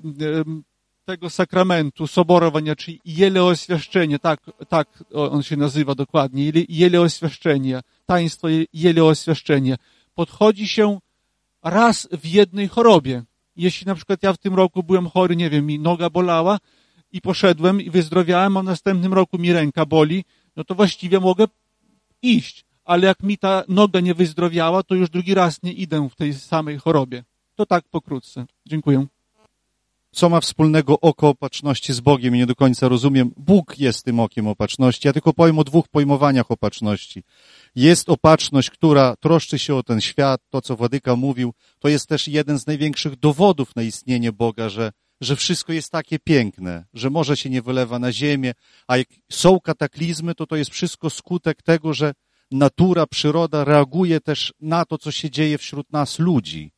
tego sakramentu soborowania, czyli jeleoświaszczenie, tak, tak on się nazywa dokładnie, jeleoświaszczenie, taństwo jeleoświaszczenie. Podchodzi się raz w jednej chorobie. Jeśli na przykład ja w tym roku byłem chory, nie wiem, mi noga bolała i poszedłem i wyzdrowiałem, a następnym roku mi ręka boli, no to właściwie mogę iść. Ale jak mi ta noga nie wyzdrowiała, to już drugi raz nie idę w tej samej chorobie. To tak pokrótce. Dziękuję.
Co ma wspólnego oko opatrzności z Bogiem? Nie do końca rozumiem. Bóg jest tym okiem opatrzności. Ja tylko powiem o dwóch pojmowaniach opatrzności. Jest opatrzność, która troszczy się o ten świat, to co Władyka mówił. To jest też jeden z największych dowodów na istnienie Boga, że że wszystko jest takie piękne, że morze się nie wylewa na ziemię, a jak są kataklizmy, to to jest wszystko skutek tego, że natura, przyroda reaguje też na to, co się dzieje wśród nas ludzi.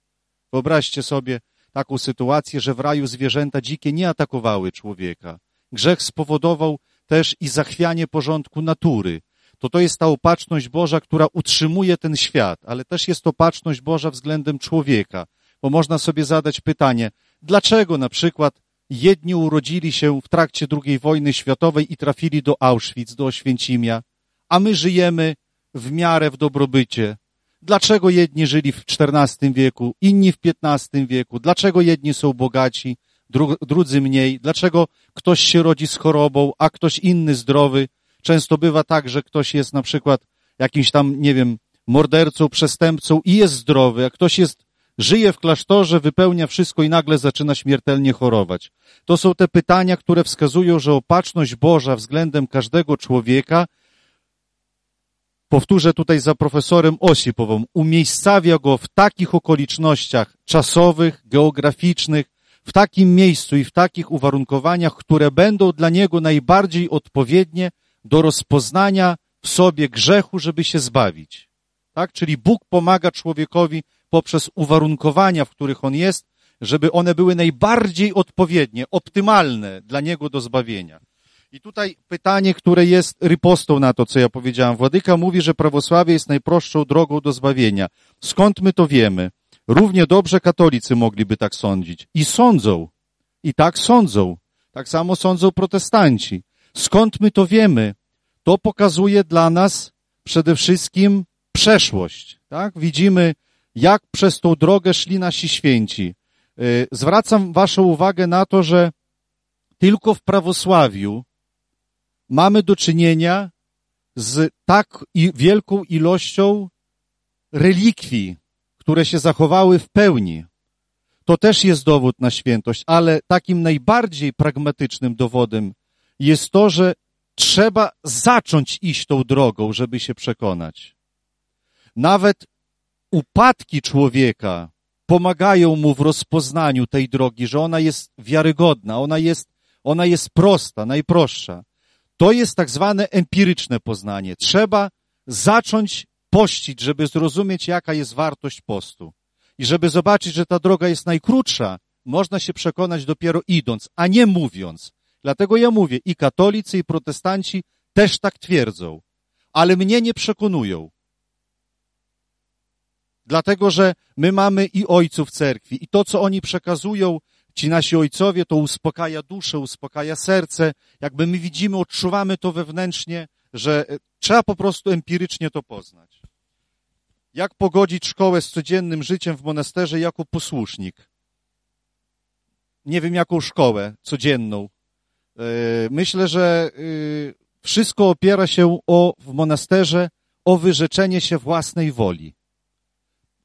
Wyobraźcie sobie taką sytuację, że w raju zwierzęta dzikie nie atakowały człowieka. Grzech spowodował też i zachwianie porządku natury. To to jest ta opatrzność Boża, która utrzymuje ten świat, ale też jest opatrzność Boża względem człowieka. Bo można sobie zadać pytanie, Dlaczego na przykład jedni urodzili się w trakcie II wojny światowej i trafili do Auschwitz, do Oświęcimia, a my żyjemy w miarę w dobrobycie? Dlaczego jedni żyli w XIV wieku, inni w XV wieku? Dlaczego jedni są bogaci, drudzy mniej? Dlaczego ktoś się rodzi z chorobą, a ktoś inny zdrowy? Często bywa tak, że ktoś jest na przykład jakimś tam, nie wiem, mordercą, przestępcą i jest zdrowy, a ktoś jest Żyje w klasztorze, wypełnia wszystko i nagle zaczyna śmiertelnie chorować. To są te pytania, które wskazują, że opatrzność Boża względem każdego człowieka, powtórzę tutaj za profesorem Osipową, umiejscawia go w takich okolicznościach czasowych, geograficznych, w takim miejscu i w takich uwarunkowaniach, które będą dla niego najbardziej odpowiednie do rozpoznania w sobie grzechu, żeby się zbawić. Tak? Czyli Bóg pomaga człowiekowi poprzez uwarunkowania, w których on jest, żeby one były najbardziej odpowiednie, optymalne dla niego do zbawienia. I tutaj pytanie, które jest ripostą na to, co ja powiedziałem. Władyka mówi, że prawosławie jest najprostszą drogą do zbawienia. Skąd my to wiemy? Równie dobrze katolicy mogliby tak sądzić. I sądzą. I tak sądzą. Tak samo sądzą protestanci. Skąd my to wiemy? To pokazuje dla nas przede wszystkim przeszłość. Tak? Widzimy jak przez tą drogę szli nasi święci. Y, zwracam Waszą uwagę na to, że tylko w prawosławiu mamy do czynienia z tak wielką ilością relikwii, które się zachowały w pełni. To też jest dowód na świętość, ale takim najbardziej pragmatycznym dowodem jest to, że trzeba zacząć iść tą drogą, żeby się przekonać. Nawet upadki człowieka pomagają mu w rozpoznaniu tej drogi, że ona jest wiarygodna, ona jest, ona jest prosta, najprostsza. To jest tak zwane empiryczne poznanie. Trzeba zacząć pościć, żeby zrozumieć, jaka jest wartość postu. I żeby zobaczyć, że ta droga jest najkrótsza, można się przekonać dopiero idąc, a nie mówiąc. Dlatego ja mówię, i katolicy, i protestanci też tak twierdzą, ale mnie nie przekonują. Dlatego, że my mamy i ojców cerkwi i to, co oni przekazują, ci nasi ojcowie, to uspokaja duszę, uspokaja serce. Jakby my widzimy, odczuwamy to wewnętrznie, że e, trzeba po prostu empirycznie to poznać. Jak pogodzić szkołę z codziennym życiem w monasterze jako posłusznik? Nie wiem, jaką szkołę codzienną. E, myślę, że y, wszystko opiera się o, w monasterze o wyrzeczenie się własnej woli.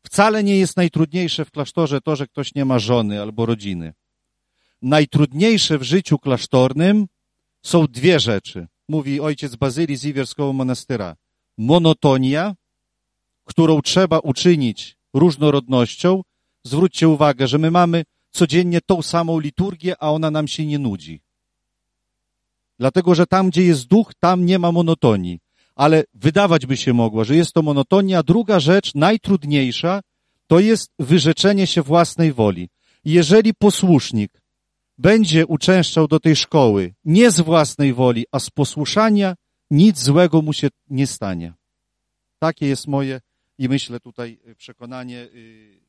Wcale nie jest najtrudniejsze w klasztorze to, że ktoś nie ma żony albo rodziny. Najtrudniejsze w życiu klasztornym są dwie rzeczy. Mówi ojciec Bazylii z Iwierskiego Monastyra. Monotonia, którą trzeba uczynić różnorodnością. Zwróćcie uwagę, że my mamy codziennie tą samą liturgię, a ona nam się nie nudzi. Dlatego, że tam, gdzie jest duch, tam nie ma monotonii. Ale wydawać by się mogło, że jest to monotonia. Druga rzecz, najtrudniejsza, to jest wyrzeczenie się własnej woli. Jeżeli posłusznik będzie uczęszczał do tej szkoły nie z własnej woli, a z posłuszania, nic złego mu się nie stanie. Takie jest moje i myślę tutaj przekonanie, yy,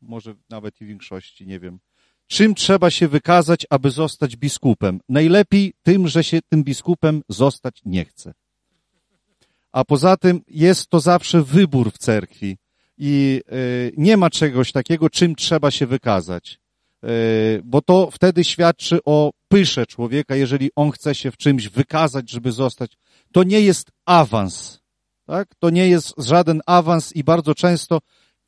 może nawet i większości, nie wiem. Czym trzeba się wykazać, aby zostać biskupem? Najlepiej tym, że się tym biskupem zostać nie chce. A poza tym jest to zawsze wybór w cerkwi i yy, nie ma czegoś takiego, czym trzeba się wykazać. Yy, bo to wtedy świadczy o pysze człowieka, jeżeli on chce się w czymś wykazać, żeby zostać. To nie jest awans. Tak? To nie jest żaden awans i bardzo często,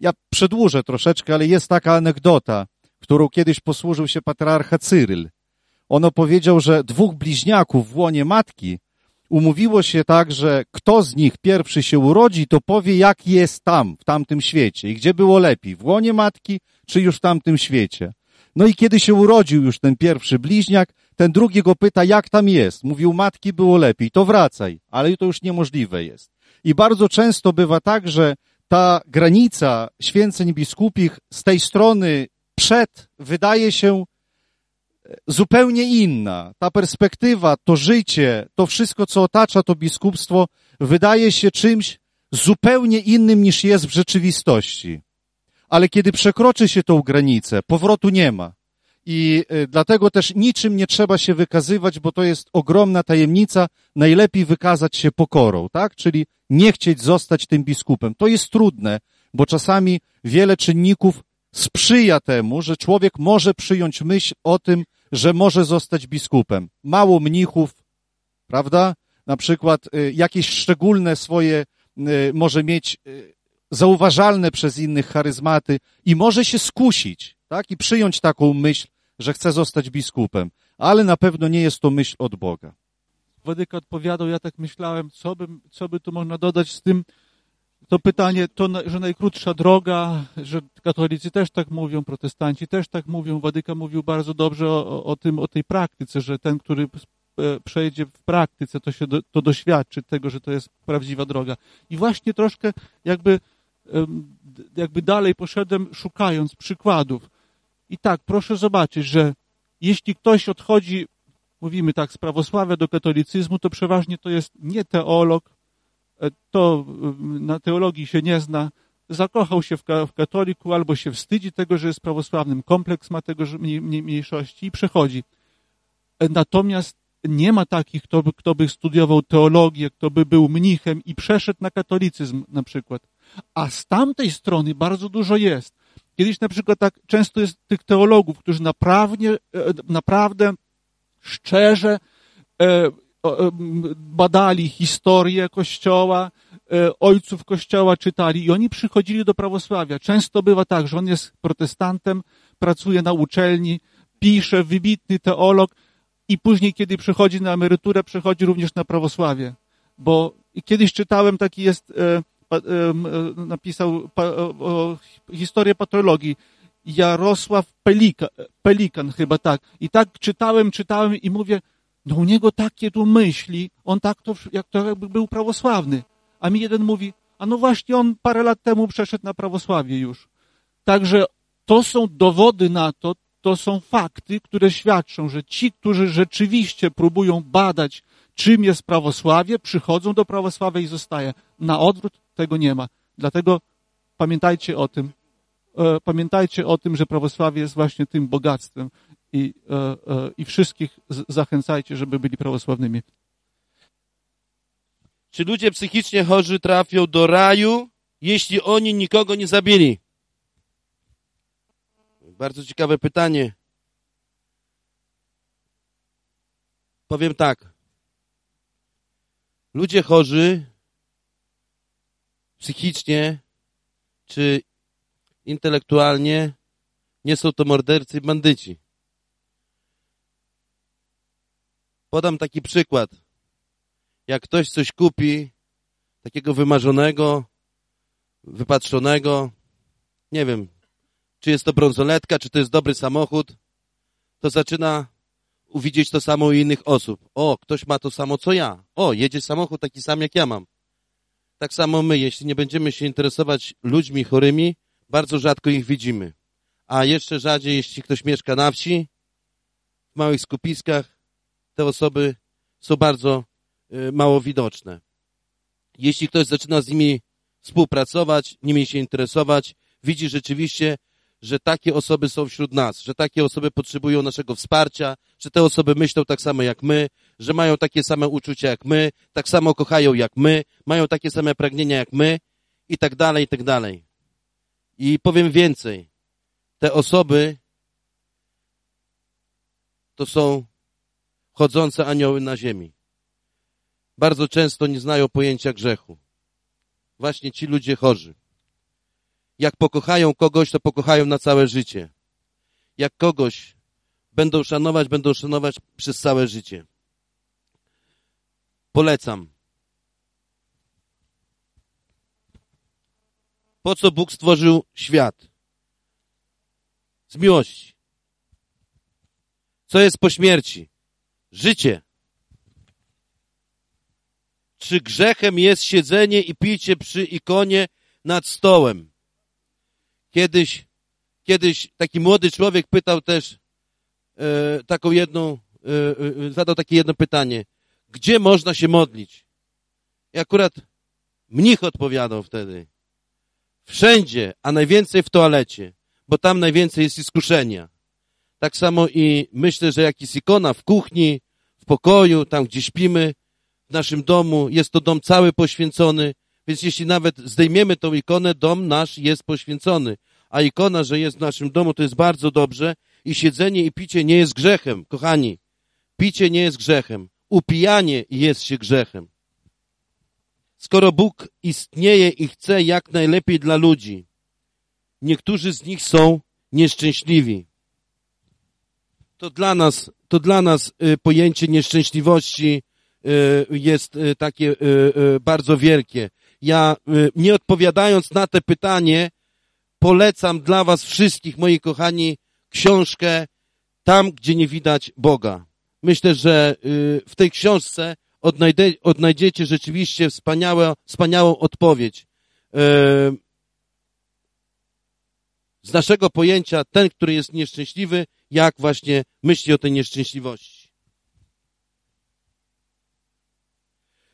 ja przedłużę troszeczkę, ale jest taka anegdota, którą kiedyś posłużył się patriarcha Cyryl. On opowiedział, że dwóch bliźniaków w łonie matki umówiło się tak, że kto z nich pierwszy się urodzi, to powie, jak jest tam, w tamtym świecie i gdzie było lepiej, w łonie matki, czy już w tamtym świecie. No i kiedy się urodził już ten pierwszy bliźniak, ten drugi go pyta, jak tam jest. Mówił, matki było lepiej, to wracaj, ale to już niemożliwe jest. I bardzo często bywa tak, że ta granica święceń biskupich z tej strony przed wydaje się zupełnie inna. Ta perspektywa, to życie, to wszystko, co otacza to biskupstwo, wydaje się czymś zupełnie innym niż jest w rzeczywistości. Ale kiedy przekroczy się tą granicę, powrotu nie ma. I dlatego też niczym nie trzeba się wykazywać, bo to jest ogromna tajemnica. Najlepiej wykazać się pokorą, tak? Czyli nie chcieć zostać tym biskupem. To jest trudne, bo czasami wiele czynników sprzyja temu, że człowiek może przyjąć myśl o tym, że może zostać biskupem. Mało mnichów, prawda? Na przykład y, jakieś szczególne swoje y, może mieć y, zauważalne przez innych charyzmaty i może się skusić, tak? I przyjąć taką myśl, że chce zostać biskupem. Ale na pewno nie jest to myśl od Boga.
Władyka odpowiadał, ja tak myślałem, co by, co by tu można dodać z tym, to pytanie, to, że najkrótsza droga, że katolicy też tak mówią, protestanci też tak mówią. Wadyka mówił bardzo dobrze o, o tym, o tej praktyce, że ten, który e, przejdzie w praktyce, to się do, to doświadczy tego, że to jest prawdziwa droga. I właśnie troszkę jakby, jakby dalej poszedłem, szukając przykładów. I tak, proszę zobaczyć, że jeśli ktoś odchodzi, mówimy tak, z prawosławia do katolicyzmu, to przeważnie to jest nie teolog, to na teologii się nie zna, zakochał się w, katoliku albo się wstydzi tego, że jest prawosławnym, kompleks ma tego mniejszości i przechodzi. E, natomiast nie ma takich, kto by, kto by studiował teologię, kto by był mnichem i przeszedł na katolicyzm na przykład. A z tamtej strony bardzo dużo jest. Kiedyś na przykład tak często jest tych teologów, którzy naprawdę, naprawdę szczerze e, badali historię Kościoła, e, ojców Kościoła czytali i oni przychodzili do prawosławia. Często bywa tak, że on jest protestantem, pracuje na uczelni, pisze, wybitny teolog i później, kiedy przychodzi na emeryturę, przechodzi również na prawosławie. Bo kiedyś czytałem, taki jest, e, napisał historię patologii. Jarosław Pelika, Pelikan chyba tak. I tak czytałem, czytałem i mówię, no u niego takie tu myśli, on tak to, jak to jakby był prawosławny. A mi jeden mówi, a no właśnie on parę lat temu przeszedł na prawosławie już. Także to są dowody na to, to są fakty, które świadczą, że ci, którzy rzeczywiście próbują badać, czym jest prawosławie, przychodzą do prawosławia i zostaje. Na odwrót tego nie ma. Dlatego pamiętajcie o tym, e, pamiętajcie o tym, że prawosławie jest właśnie tym bogactwem i, e, e, i wszystkich zachęcajcie, żeby byli prawosławnymi.
Czy ludzie psychicznie chorzy trafią do raju, jeśli oni nikogo nie zabili? Bardzo ciekawe pytanie. Powiem tak. Ludzie chorzy psychicznie czy intelektualnie nie są to mordercy i bandyci. Podam taki przykład. Jak ktoś coś kupi, takiego wymarzonego, wypatrzonego, nie wiem, czy jest to brązoletka, czy to jest dobry samochód, to zaczyna uwidzieć to samo u innych osób. O, ktoś ma to samo co ja. O, jedzie samochód taki sam jak ja mam. Tak samo my, jeśli nie będziemy się interesować ludźmi chorymi, bardzo rzadko ich widzimy. A jeszcze rzadziej, jeśli ktoś mieszka na wsi, w małych skupiskach, te osoby są bardzo y, mało widoczne. Jeśli ktoś zaczyna z nimi współpracować, nimi się interesować, widzi rzeczywiście, że takie osoby są wśród nas, że takie osoby potrzebują naszego wsparcia, że te osoby myślą tak samo jak my, że mają takie same uczucia jak my, tak samo kochają jak my, mają takie same pragnienia jak my i tak dalej, i tak dalej. I powiem więcej. Te osoby to są chodzące anioły na ziemi. Bardzo często nie znają pojęcia grzechu. Właśnie ci ludzie chorzy. Jak pokochają kogoś, to pokochają na całe życie. Jak kogoś będą szanować, będą szanować przez całe życie. Polecam. Po co Bóg stworzył świat? Z miłości. Co jest po śmierci? Życie. Czy grzechem jest siedzenie i picie przy ikonie nad stołem? Kiedyś, kiedyś taki młody człowiek pytał też e, taką jedną, e, e, zadał takie jedno pytanie. Gdzie można się modlić? I akurat mnich odpowiadał wtedy. Wszędzie, a najwięcej w toalecie, bo tam najwięcej jest iskuszenia. Tak samo i myślę, że jak jest ikona w kuchni, w pokoju, tam gdzie śpimy, w naszym domu, jest to dom cały poświęcony, więc jeśli nawet zdejmiemy tą ikonę, dom nasz jest poświęcony. A ikona, że jest w naszym domu, to jest bardzo dobrze i siedzenie i picie nie jest grzechem, kochani. Picie nie jest grzechem. Upijanie jest się grzechem. Skoro Bóg istnieje i chce jak najlepiej dla ludzi, niektórzy z nich są nieszczęśliwi. To dla nas, to dla nas y, pojęcie nieszczęśliwości y, jest y, takie bardzo wielkie. Ja nie odpowiadając na te pytanie, polecam dla was wszystkich, moi kochani, książkę Tam, gdzie nie widać Boga. Myślę, że w tej książce odnajdzie, odnajdziecie rzeczywiście wspaniałą odpowiedź. Z naszego pojęcia ten, który jest nieszczęśliwy, jak właśnie myśli o tej nieszczęśliwości.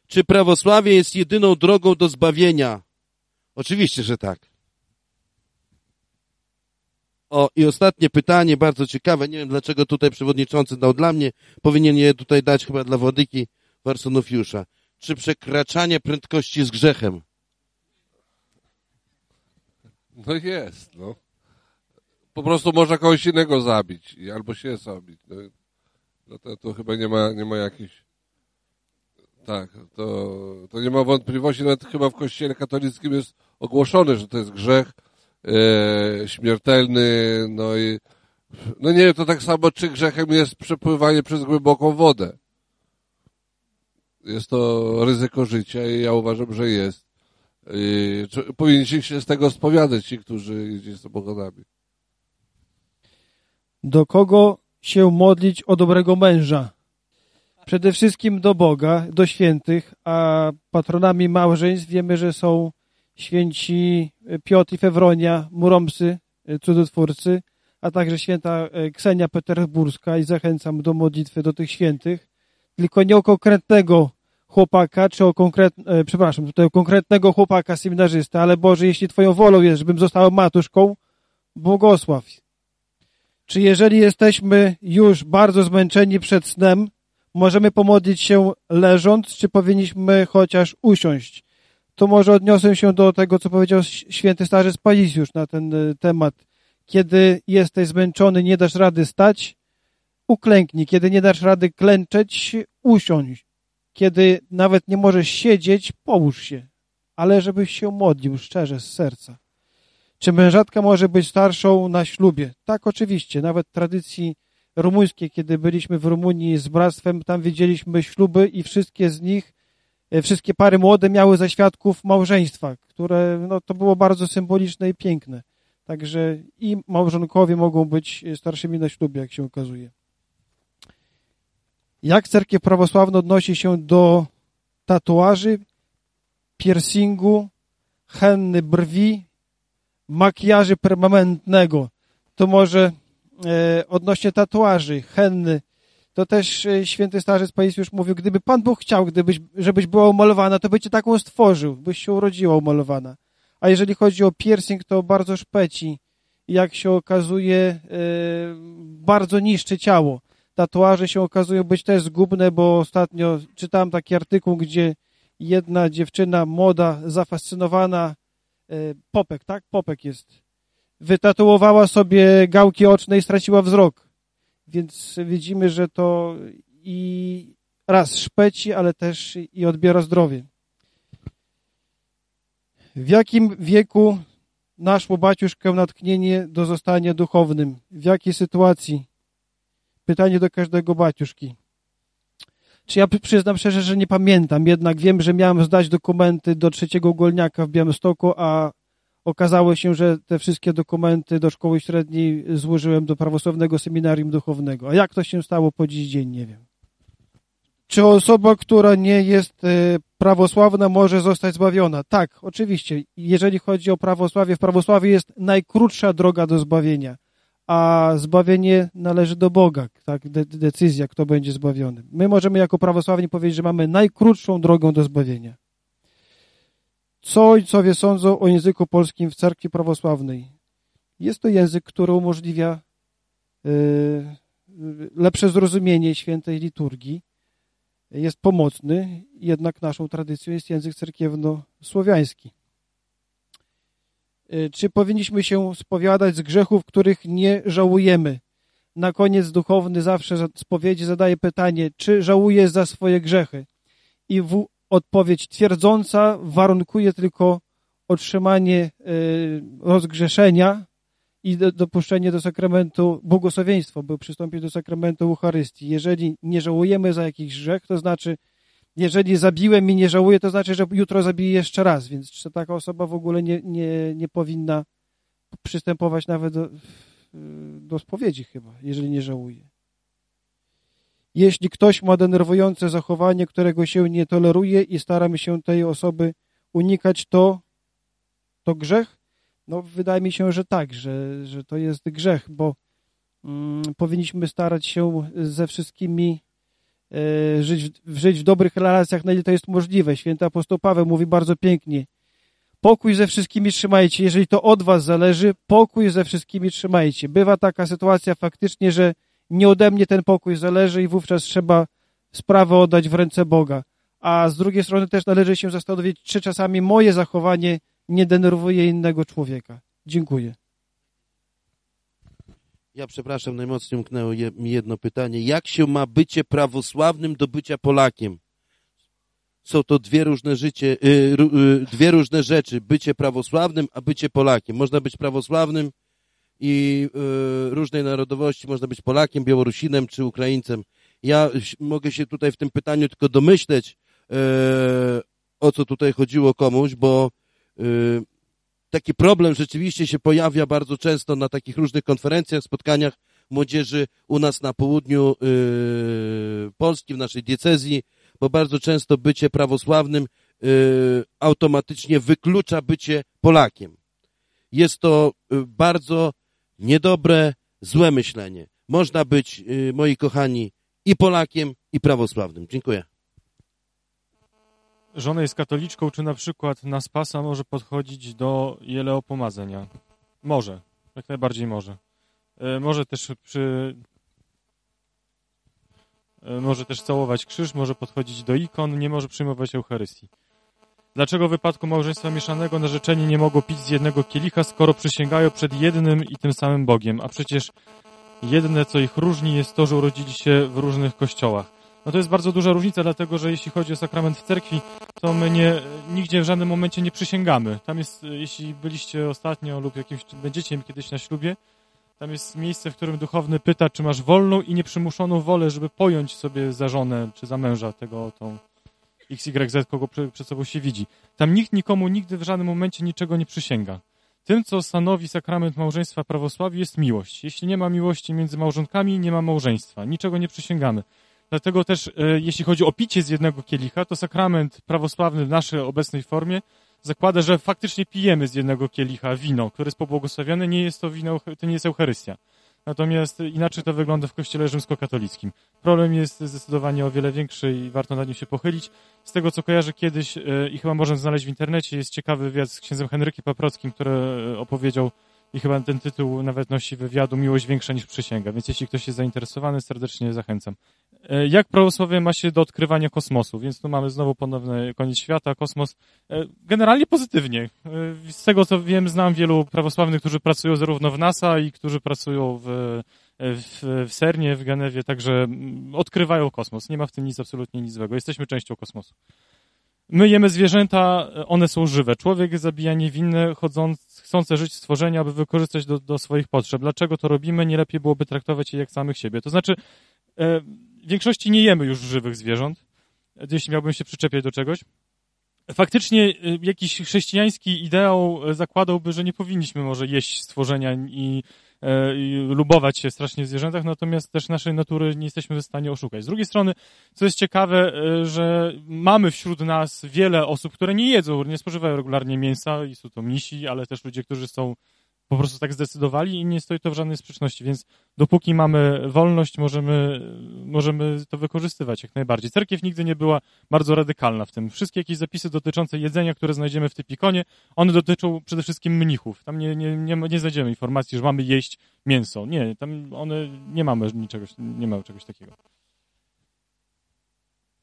Czy prawosławie jest jedyną drogą do zbawienia? Oczywiście, że tak. O, i ostatnie pytanie, bardzo ciekawe. Nie wiem, dlaczego tutaj przewodniczący dał dla mnie. Powinien je tutaj dać chyba dla Wodyki Warsonofiusza. Czy przekraczanie prędkości jest grzechem?
No jest, no. Po prostu można kogoś innego zabić albo się zabić. No, no to, to chyba nie ma, nie ma jakichś... Tak, to, to nie ma wątpliwości, nawet chyba w kościele katolickim jest ogłoszone, że to jest grzech e, śmiertelny, no i no nie wiem, to tak samo, czy grzechem jest przepływanie przez głęboką wodę. Jest to ryzyko życia i ja uważam, że jest. I, powinni się z tego spowiadać ci, którzy z samochodami.
Do kogo się modlić o dobrego męża? Przede wszystkim do Boga, do świętych, a patronami małżeństw wiemy, że są święci Piotr i Fewronia, Muromsy, cudotwórcy, a także święta Ksenia Petersburska i zachęcam do modlitwy do tych świętych, tylko nie o konkretnego chłopaka, czy o konkret, e, przepraszam, tutaj o konkretnego chłopaka, seminarzysta, ale Boże, jeśli Twoją wolą jest, żebym została matuszką, błogosław. Czy jeżeli jesteśmy już bardzo zmęczeni przed snem, Możemy pomodlić się leżąc, czy powinniśmy chociaż usiąść? To może odniosę się do tego, co powiedział święty starzec Paisiusz na ten y, temat. Kiedy jesteś zmęczony, nie dasz rady stać, uklęknij. Kiedy nie dasz rady klęczeć, usiądź. Kiedy nawet nie możesz siedzieć, połóż się. Ale żebyś się modlił szczerze, z serca. Czy mężatka może być starszą na ślubie? Tak, oczywiście. Nawet tradycji rumuńskiej, kiedy byliśmy w Rumunii z bractwem, tam widzieliśmy śluby i wszystkie z nich, e, wszystkie pary młode miały za świadków małżeństwa, które no, to było bardzo symboliczne i piękne. Także i małżonkowie mogą być starszymi na ślubie, jak się okazuje. Jak cerkiew prawosławna odnosi się do tatuaży, piercingu, henny brwi, makijaży permanentnego? To może e, odnośnie tatuaży, henny, to też e, święty starzec Paisiusz mówił, gdyby Pan Bóg chciał, gdybyś, żebyś była umalowana, to by cię taką stworzył, byś się urodziła umalowana. A jeżeli chodzi o piercing, to bardzo szpeci. Jak się okazuje, e, bardzo niszczy ciało. Tatuaże się okazują być też zgubne, bo ostatnio czytałem taki artykuł, gdzie jedna dziewczyna młoda, zafascynowana, Popek, tak? Popek jest. Wytatuowała sobie gałki oczne i straciła wzrok. Więc widzimy, że to i raz szpeci, ale też i odbiera zdrowie. W jakim wieku naszło baciuszkę natchnienie do zostania duchownym? W jakiej sytuacji? Pytanie do każdego baciuszki. Czy ja przyznam szczerze, że nie pamiętam, jednak wiem, że miałem zdać dokumenty do trzeciego ogólniaka w Białymstoku, a okazało się, że te wszystkie dokumenty do szkoły średniej złożyłem do prawosławnego seminarium duchownego. A jak to się stało po dziś dzień, nie wiem. Czy osoba, która nie jest e, prawosławna, może zostać zbawiona? Tak, oczywiście. Jeżeli chodzi o prawosławie, w prawosławie jest najkrótsza droga do zbawienia, a zbawienie należy do Boga, tak, de decyzja, kto będzie zbawiony. My możemy jako prawosławni powiedzieć, że mamy najkrótszą drogą do zbawienia. Co ojcowie sądzą o języku polskim w cerkwi prawosławnej? Jest to język, który umożliwia y, lepsze zrozumienie świętej liturgii, jest pomocny, jednak naszą tradycją jest język cerkiewno-słowiański. Y, czy powinniśmy się spowiadać z grzechów, których nie żałujemy? Na koniec duchowny zawsze spowiedzi zadaje pytanie, czy żałuje za swoje grzechy? I w odpowiedź twierdząca warunkuje tylko otrzymanie y, rozgrzeszenia i dopuszczenie do sakramentu błogosławieństwa, by przystąpić do sakramentu Eucharystii. Jeżeli nie żałujemy za jakiś grzech, to znaczy, jeżeli zabiłem i nie żałuję, to znaczy, że jutro zabiję jeszcze raz, więc taka osoba w ogóle nie, nie, nie powinna przystępować nawet do, do spowiedzi chyba, jeżeli nie żałuje. Jeśli ktoś ma denerwujące zachowanie, którego się nie toleruje i staramy się tej osoby unikać, to, to grzech? No, wydaje mi się, że tak, że, że to jest grzech, bo mm, powinniśmy starać się ze wszystkimi żyć, żyć w dobrych relacjach, na ile to jest możliwe. Święty apostoł Paweł mówi bardzo pięknie, pokój ze wszystkimi trzymajcie. Jeżeli to od was zależy, pokój ze wszystkimi trzymajcie. Bywa taka sytuacja faktycznie, że nie ode mnie ten pokój zależy i wówczas trzeba sprawę oddać w ręce Boga. A z drugiej strony też należy się zastanowić, czy czasami moje zachowanie nie denerwuje innego człowieka. Dziękuję.
Ja przepraszam, najmocniej umknęło mi jedno pytanie. Jak się ma bycie prawosławnym do bycia Polakiem? Są to dwie różne życie, y, y, dwie różne rzeczy. Bycie prawosławnym, a bycie Polakiem. Można być prawosławnym i y, różnej narodowości. Można być Polakiem, Białorusinem czy Ukraińcem. Ja mogę się tutaj w tym pytaniu tylko domyśleć, o co tutaj chodziło komuś, bo taki problem rzeczywiście się pojawia bardzo często na takich różnych konferencjach, spotkaniach młodzieży u nas na południu y, Polski, w naszej diecezji, bo bardzo często bycie prawosławnym y, automatycznie wyklucza bycie Polakiem. Jest to bardzo niedobre, złe myślenie. Można być, moi kochani, i Polakiem, i prawosławnym. Dziękuję
żona jest katoliczką, czy na przykład na spasa może podchodzić do jeleopomazenia? Może, jak najbardziej może. E, może też przy...
e, może też całować krzyż, może podchodzić do ikon, nie może przyjmować Eucharystii. Dlaczego w wypadku małżeństwa mieszanego narzeczeni nie mogą pić z jednego kielicha, skoro przysięgają przed jednym i tym samym Bogiem? A przecież jedne, co ich różni, jest to, że urodzili się w różnych kościołach. No to jest bardzo duża różnica, dlatego że jeśli chodzi o sakrament w cerkwi, to my nie, nigdzie w żadnym momencie nie przysięgamy. Tam jest, jeśli byliście ostatnio lub jakimś, będziecie kiedyś na ślubie, tam jest miejsce, w którym duchowny pyta, czy masz wolną i nieprzymuszoną wolę, żeby pojąć sobie za żonę czy za męża tego, tą XYZ, kogo przed sobą się widzi. Tam nikt nikomu nigdy w żadnym momencie niczego nie przysięga. Tym, co stanowi sakrament małżeństwa prawosławiu, jest miłość. Jeśli nie ma miłości między małżonkami, nie ma małżeństwa. Niczego nie przysięgamy. Dlatego też, e, jeśli chodzi o picie z jednego kielicha, to sakrament prawosławny w naszej obecnej formie zakłada, że faktycznie pijemy z jednego kielicha wino, które jest pobłogosławione. Nie jest to wino, to nie jest Eucharystia. Natomiast inaczej to wygląda w kościele rzymskokatolickim. Problem jest zdecydowanie o wiele większy i warto nad nim się pochylić. Z tego, co kojarzę kiedyś e, i chyba można znaleźć w internecie, jest ciekawy wywiad z księdzem Henrykiem Paprockim, który e, opowiedział i chyba ten tytuł nawet nosi wywiadu Miłość większa niż przysięga, więc jeśli ktoś jest zainteresowany, serdecznie zachęcam. E, jak prawosławie ma się do odkrywania kosmosu? Więc tu mamy znowu ponowny koniec świata, kosmos. Generalnie pozytywnie. Z tego co wiem, znam wielu prawosławnych, którzy pracują zarówno w NASA i którzy pracują w, w, w Sernie, w Genewie, także odkrywają kosmos. Nie ma w tym nic, absolutnie nic złego. Jesteśmy częścią kosmosu. My jemy zwierzęta, one są żywe. Człowiek zabija niewinne, chodząc, chcące żyć stworzenia, aby wykorzystać do, do swoich potrzeb. Dlaczego to robimy? Nie lepiej byłoby traktować je jak samych siebie. To znaczy, e, w większości nie jemy już żywych zwierząt, jeśli miałbym się przyczepiać do czegoś. Faktycznie e, jakiś chrześcijański ideał zakładałby, że nie powinniśmy może jeść stworzenia i E, i lubować się strasznie w zwierzętach, natomiast też naszej natury nie jesteśmy w stanie oszukać. Z drugiej strony, co jest ciekawe, e, że mamy wśród nas wiele osób, które nie jedzą, nie spożywają regularnie mięsa i są to misi, ale też ludzie, którzy są po prostu tak zdecydowali i nie stoi to w żadnej sprzeczności, więc dopóki mamy wolność, możemy, możemy to wykorzystywać jak najbardziej. Cerkiew nigdy nie była bardzo radykalna w tym. Wszystkie jakieś zapisy dotyczące jedzenia, które znajdziemy w Typikonie, one dotyczą przede wszystkim mnichów. Tam nie, nie, nie, nie znajdziemy informacji, że mamy jeść mięso. Nie, tam one, nie mamy niczego, nie ma czegoś takiego.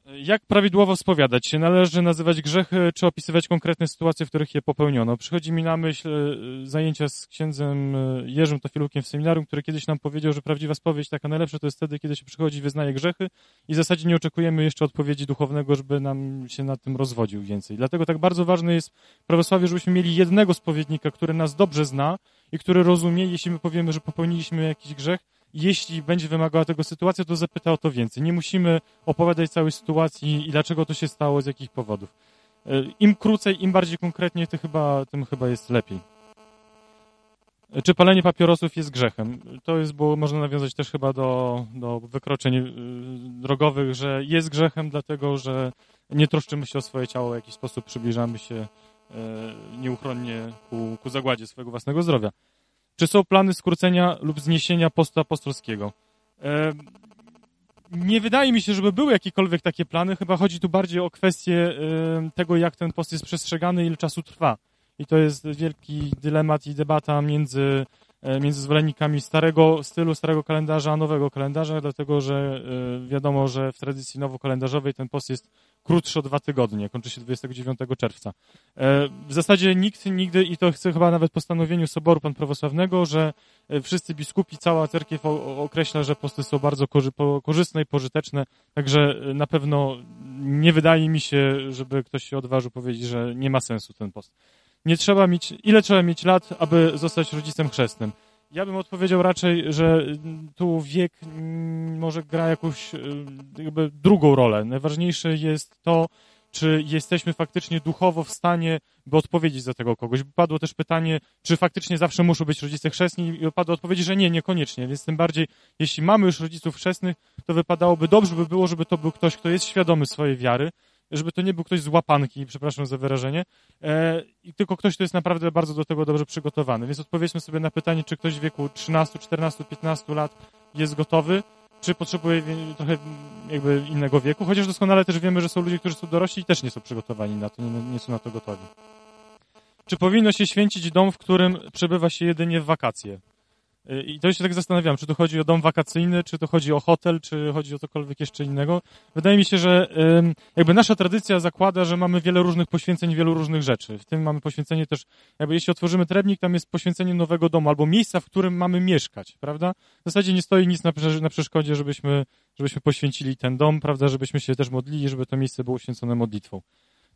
Jak prawidłowo spowiadać się? Należy nazywać grzechy, czy opisywać konkretne sytuacje, w których je popełniono? Przychodzi mi na myśl e, zajęcia z księdzem e, Jerzym Tofilukiem w seminarium, który kiedyś nam powiedział, że prawdziwa spowiedź taka najlepsza to jest wtedy, kiedy się przychodzi i wyznaje grzechy i w zasadzie nie oczekujemy jeszcze odpowiedzi duchownego, żeby nam się nad tym rozwodził więcej. Dlatego tak bardzo ważne jest prawosławie, żebyśmy mieli jednego spowiednika, który nas dobrze zna i który rozumie, jeśli my powiemy, że popełniliśmy jakiś grzech, jeśli będzie wymagała tego sytuacja, to zapyta o to więcej. Nie musimy opowiadać całej sytuacji i dlaczego to się stało, z jakich powodów. E, Im krócej, im bardziej konkretnie, to chyba, tym chyba jest lepiej. E, czy palenie papierosów jest grzechem? To jest, bo można nawiązać też chyba do, do wykroczeń e, drogowych, że jest grzechem, dlatego że nie troszczymy się o swoje ciało, w jakiś sposób przybliżamy się nieuchronnie ku, ku zagładzie swojego własnego zdrowia. Czy są plany skrócenia lub zniesienia postu apostolskiego? E, nie wydaje mi się, żeby były jakiekolwiek takie plany. Chyba chodzi tu bardziej o kwestię e, tego, jak ten post jest przestrzegany, ile czasu trwa. I to jest wielki dylemat i debata między, e, między zwolennikami starego stylu, starego kalendarza, a nowego kalendarza, dlatego że wiadomo, że w tradycji nowokalendarzowej ten post jest krótszy o dwa tygodnie, kończy się 29 czerwca. E, w zasadzie nikt nigdy, i to chce chyba nawet postanowieniu Soboru Pan Prawosławnego, że e, wszyscy biskupi, cała cerkiew określa, że posty są bardzo korzystne i pożyteczne, także e, na pewno nie wydaje mi się, żeby ktoś się odważył powiedzieć, że nie ma sensu ten post. Nie trzeba mieć, ile trzeba mieć lat, aby zostać rodzicem chrzestnym? Ja bym odpowiedział raczej, że tu wiek mm, może gra jakąś y, jakby drugą rolę. Najważniejsze jest to, czy jesteśmy faktycznie duchowo w stanie, by odpowiedzieć za tego kogoś. Padło też pytanie, czy faktycznie zawsze muszą być rodzice chrzestni i padło odpowiedź, że nie, niekoniecznie. Więc tym bardziej, jeśli mamy już rodziców chrzestnych, to wypadałoby, dobrze by było, żeby to był ktoś, kto jest świadomy swojej wiary, żeby to nie był ktoś z łapanki, przepraszam za wyrażenie, e, tylko ktoś, kto jest naprawdę bardzo do tego dobrze przygotowany. Więc odpowiedzmy sobie na pytanie, czy ktoś w wieku 13, 14, 15 lat jest gotowy, czy potrzebuje trochę jakby innego wieku, chociaż doskonale też wiemy, że są ludzie, którzy są dorośli i też nie są przygotowani na to, nie, nie są na to gotowi. Czy powinno się święcić dom, w którym przebywa się jedynie w wakacje? Y, I to się tak zastanawiam, czy to chodzi o dom wakacyjny, czy to chodzi o hotel, czy chodzi o cokolwiek jeszcze innego. Wydaje mi się, że jakby nasza tradycja zakłada, że mamy wiele różnych poświęceń, wielu różnych rzeczy. W tym mamy poświęcenie też, jakby jeśli otworzymy trebnik, tam jest poświęcenie nowego domu albo miejsca, w którym mamy mieszkać, prawda? W zasadzie nie stoi nic na przeszkodzie, żebyśmy, żebyśmy poświęcili ten dom, prawda? Żebyśmy się też modlili, żeby to miejsce było święcone modlitwą.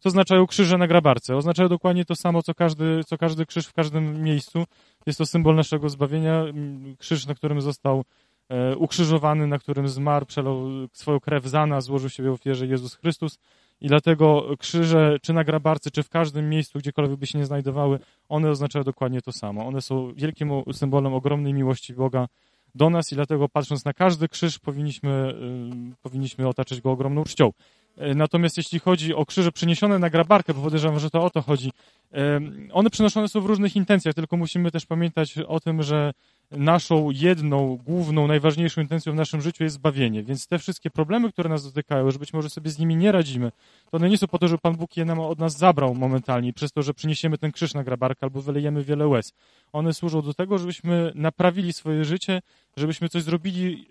Oznaczają krzyże na grabarce? Oznaczają dokładnie to samo, co każdy, co każdy krzyż w każdym miejscu. Jest to symbol naszego zbawienia. Krzyż, na którym został e, ukrzyżowany, na którym zmarł, przelał swoją krew za nas, złożył siebie w ofierze Jezus Chrystus. I dlatego krzyże, czy na grabarce, czy w każdym miejscu, gdziekolwiek by się nie znajdowały, one oznaczają dokładnie to samo. One są wielkim symbolem ogromnej miłości Boga do nas i dlatego patrząc na każdy krzyż powinniśmy, y, powinniśmy otaczać go ogromną czcią. E, Natomiast jeśli chodzi o krzyże przeniesione na grabarkę, bo podejrzewam, że to o to chodzi, one przenoszone są w różnych intencjach, tylko musimy też pamiętać o tym, że naszą jedną, główną, najważniejszą intencją w naszym życiu jest zbawienie. Więc te wszystkie problemy, które nas dotykają, że być może sobie z nimi nie radzimy, to one nie są po to, żeby Pan Bóg je nam od nas zabrał momentalnie, przez to, że przyniesiemy ten krzyż na grabarkę albo wylejemy wiele łez. One służą do tego, żebyśmy naprawili swoje życie, żebyśmy coś zrobili.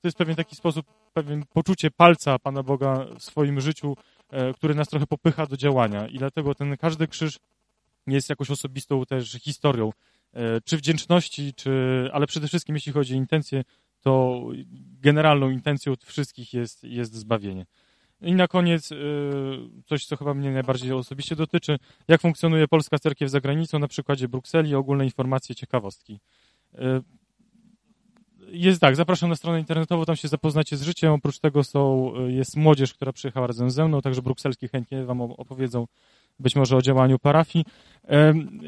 To jest pewien taki sposób, pewien poczucie palca Pana Boga w swoim życiu, e, który nas trochę popycha do działania. I dlatego ten każdy krzyż jest jakąś osobistą też historią, e, czy wdzięczności, czy, ale przede wszystkim jeśli chodzi o intencje, to generalną intencją wszystkich jest, jest zbawienie. I na koniec e, coś, co chyba mnie najbardziej osobiście dotyczy, jak funkcjonuje polska cerkiew za granicą, na przykładzie Brukseli, ogólne informacje, ciekawostki. Jest tak, zapraszam na stronę internetową, tam się zapoznacie z życiem. Oprócz tego są, e, jest młodzież, która przyjechała razem ze mną, także brukselski chętnie wam op- opowiedzą być może o działaniu parafii.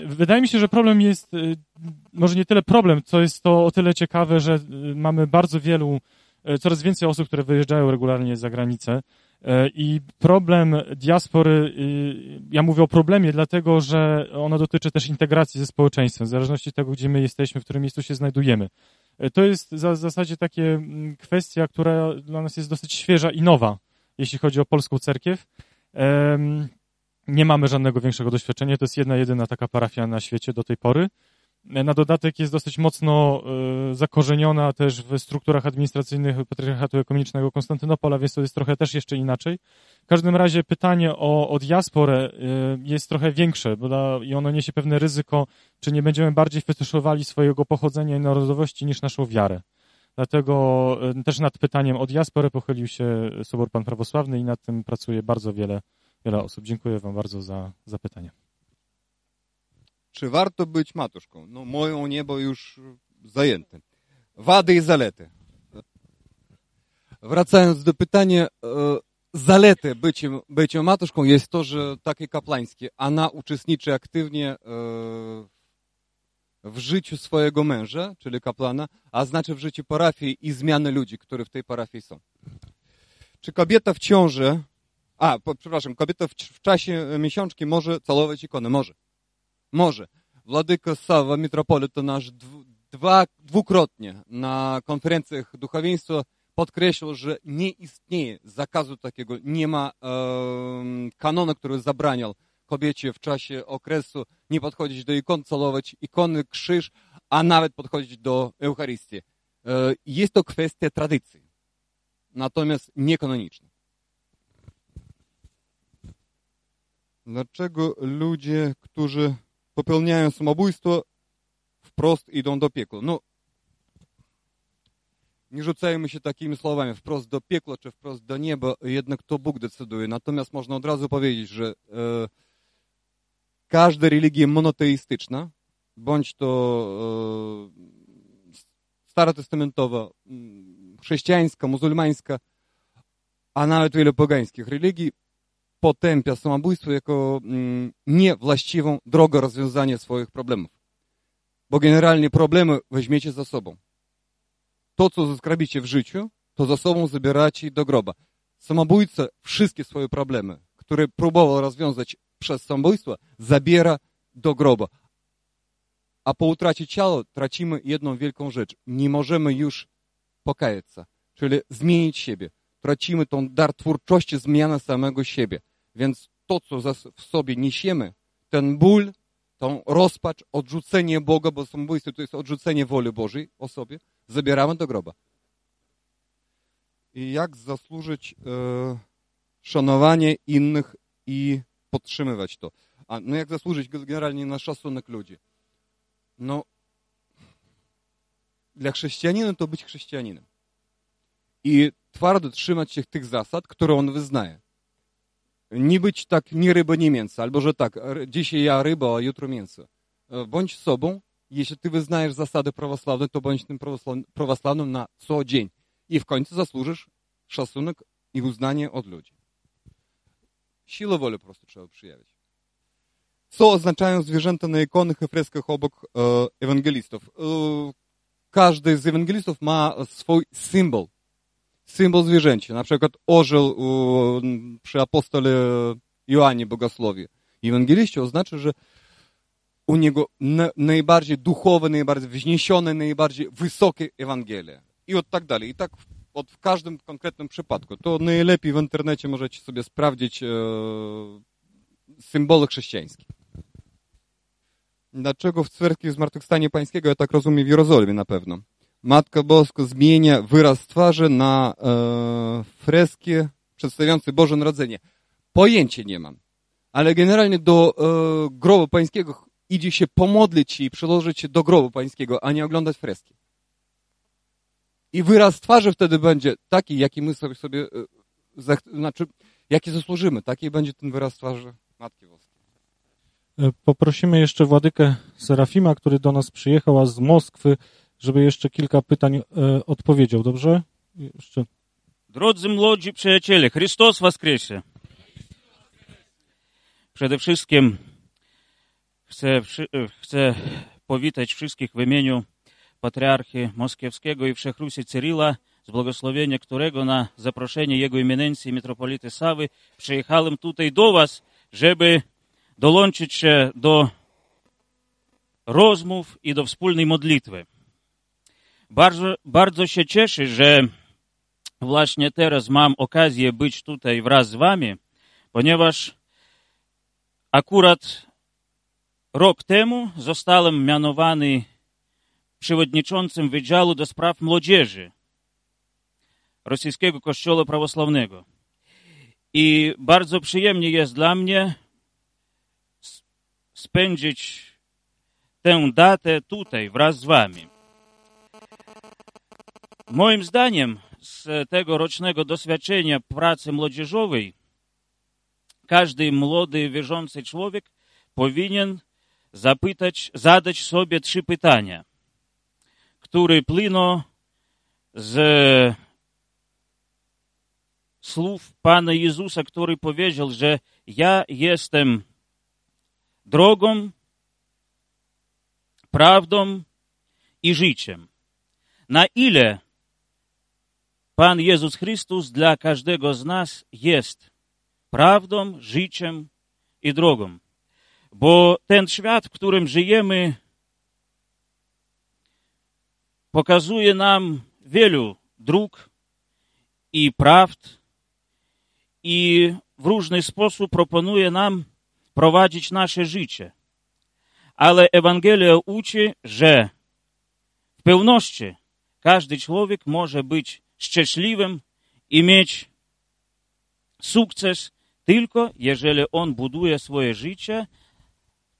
Wydaje mi się, że problem jest, y, może nie tyle problem, co jest to o tyle ciekawe, że y, mamy bardzo wielu, y, coraz więcej osób, które wyjeżdżają regularnie za granicę. E, I problem diaspory, y, ja mówię o problemie, dlatego że ono dotyczy też integracji ze społeczeństwem, w zależności od tego, gdzie my jesteśmy, w którym miejscu się znajdujemy. E, To jest w zasadzie takie mm, kwestia, która dla nas jest dosyć świeża i nowa, jeśli chodzi o polską cerkiew. Nie mamy żadnego większego doświadczenia, to jest jedna, jedyna taka parafia na świecie do tej pory. Na dodatek jest dosyć mocno e, zakorzeniona też w strukturach administracyjnych Patriarchatu Ekumenicznego Konstantynopola, więc to jest trochę też jeszcze inaczej. W każdym razie pytanie o, o diasporę e, jest trochę większe bo i ono niesie pewne ryzyko, czy nie będziemy bardziej fetyszowali swojego pochodzenia i narodowości niż naszą wiarę. Dlatego e, też nad pytaniem o diasporę pochylił się Sobor Pan Prawosławny i nad tym pracuje bardzo wiele, wiele osób. Dziękuję Wam bardzo za, za pytanie.
Czy warto być matuszką? No moją niebo już zajęte. Wady i zalety. Wracając do pytania, e, zalety bycia, bycia matuszką jest to, że takie kapłańskie, ona uczestniczy aktywnie e, w życiu swojego męża, czyli kapłana, a znaczy w życiu parafii i zmiany ludzi, którzy w tej parafii są. Czy kobieta w ciąży, a, przepraszam, kobieta w, w czasie miesiączki może całować ikonę? Może. Może. Wladyka Sawa, metropolita nasz, dwukrotnie na konferencjach duchowieństwa podkreślał, że nie istnieje zakazu takiego, nie ma e, który zabraniał kobiecie w czasie okresu nie podchodzić do ikon, całować ikony, krzyż, a nawet podchodzić do Eucharystii. E, jest to kwestia tradycji, natomiast niekanoniczna. Dlaczego ludzie, którzy popełniają samobójstwo, wprost idą do piekła? No, nie rzucajmy się takimi słowami, wprost do piekła czy wprost do nieba, jednak to Bóg decyduje. Natomiast można od razu powiedzieć, że e, każda religia monoteistyczna, bądź to e, starotestamentowa, chrześcijańska, muzułmańska, a nawet wiele pogańskich religii, potępia samobójstwo jako mm, niewłaściwą drogę rozwiązania swoich problemów. Bo generalnie problemy weźmiecie za sobą. To, co zaskrabicie w życiu, to za sobą zabieracie do groba. Samobójca wszystkie swoje problemy, które próbował rozwiązać przez samobójstwo, zabiera do groba. A po utracie ciała tracimy jedną wielką rzecz. Nie możemy już pokajać się, czyli zmienić siebie. Tracimy tą dar twórczości, zmiany samego siebie. Więc to, co w sobie niesiemy, ten ból, tą rozpacz, odrzucenie Boga, bo samobójstwo to jest odrzucenie woli Bożej osobie, zabieramy do groba. I jak zasłużyć e, szanowanie innych i podtrzymywać to? A no jak zasłużyć generalnie na szacunek ludzi? No, dla chrześcijanina to być chrześcijaninem. I twardo trzymać się tych zasad, które on wyznaje. Nie być tak nie ryba, nie mięso, albo że tak, dzisiaj ja ryba, a jutro mięso. Bądź sobą, jeśli ty wyznajesz zasady prawosławne, to bądź tym prawosławnym na co dzień. I w końcu zasłużysz szacunek i uznanie od ludzi. Siłę woli po prostu trzeba przyjawić. Co oznaczają zwierzęta na ikonach i freskach obok e, ewangelistów? E, każdy z ewangelistów ma swój symbol. Symbol zwierzęcia. Na przykład orzeł przy apostole Joannie Bogosłowie. Ewangeliście oznacza, że u niego najbardziej duchowe, najbardziej wzniesione, najbardziej wysokie Ewangelie. I od tak dalej. I tak od w każdym konkretnym przypadku. To najlepiej w internecie możecie sobie sprawdzić e, symbole chrześcijańskie. Dlaczego w cerkwi Zmartwychwstania Pańskiego, ja tak rozumiem, w Jerozolimie na pewno, Matka Boska zmienia wyraz twarzy na e, freski przedstawiające Boże Narodzenie. Pojęcia nie mam. Ale generalnie do e, grobu pańskiego idzie się pomodlić i przyłożyć się do grobu pańskiego, a nie oglądać freski. I wyraz twarzy wtedy będzie taki, jaki my sobie, sobie e, znaczy, jaki zasłużymy, taki będzie ten wyraz twarzy Matki Boskiej.
E, poprosimy jeszcze Władykę Serafima, który do nas przyjechał a z Moskwy, żeby jeszcze kilka pytań e, odpowiedział, dobrze? Jeszcze.
Drodzy młodzi przyjaciele, Chrystus Wskrzesi. Przede wszystkim chcę, e, chcę powitać wszystkich w imieniu patriarchy moskiewskiego i wszechrusi Cyrila, z błogosławienia którego na zaproszenie jego eminencji metropolity Sawy przyjechałem tutaj do was, żeby dołączyć się do rozmów i do wspólnej modlitwy. Bardzo, bardzo się cieszę, że właśnie teraz mam okazję być tutaj wraz z wami, ponieważ akurat rok temu zostałem mianowany przewodniczącym Wydziału do Spraw Młodzieży Rosyjskiego Kościoła Prawosławnego. I bardzo przyjemnie jest dla mnie spędzić tę datę tutaj wraz z wami. Moim zdaniem z tego rocznego doświadczenia pracy młodzieżowej każdy młody, wierzący człowiek powinien zapytać, zadać sobie trzy pytania który płyną z słów Pana Jezusa, który powiedział, że ja jestem drogą, prawdą i życiem. Na ile Pan Jezus Chrystus dla każdego z nas jest prawdą, życiem i drogą. Bo ten świat, w którym żyjemy, pokazuje nam wielu dróg i prawd i w różny sposób proponuje nam prowadzić nasze życie. Ale Ewangelia uczy, że w pełności każdy człowiek może być szczęśliwym i mieć sukces tylko jeżeli on buduje swoje życie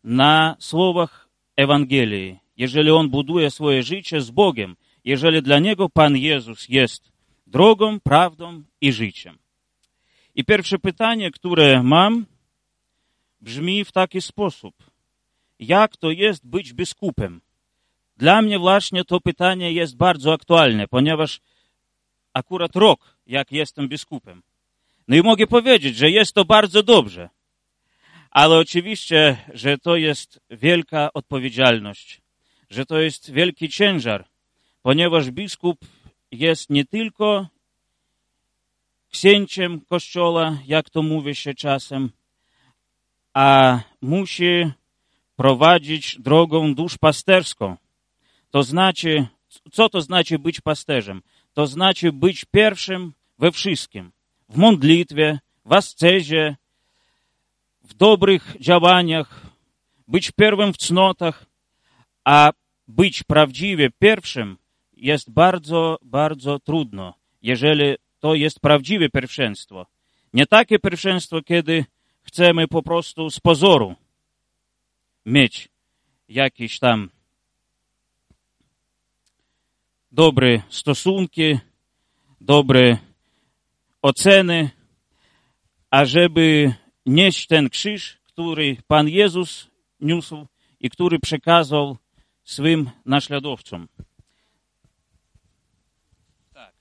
na słowach Ewangelii jeżeli on buduje swoje życie z Bogiem, jeżeli dla niego Pan Jezus jest drogą, prawdą i życiem. I pierwsze pytanie, które mam, brzmi w taki sposób. Jak to jest być biskupem? Dla mnie właśnie to pytanie jest bardzo aktualne, ponieważ akurat rok, jak jestem biskupem. No i mogę powiedzieć, że jest to bardzo dobrze. Ale oczywiście, że to jest wielka odpowiedzialność że to jest wielki ciężar, ponieważ biskup jest nie tylko księciem kościoła, jak to mówi się czasem, a musi prowadzić drogą duszpasterską. To znaczy, co to znaczy być pasterzem? To znaczy być pierwszym we wszystkim. W modlitwie, w ascezie, w dobrych działaniach, być pierwszym w cnotach, a być prawdziwie pierwszym jest bardzo, bardzo trudno, jeżeli to jest prawdziwe pierwszeństwo. Nie takie pierwszeństwo, kiedy chcemy po prostu z pozoru mieć jakieś tam dobre stosunki, dobre oceny, a żeby nieść ten krzyż, który Pan Jezus niósł i który przekazał swym naśladowcom. Tak.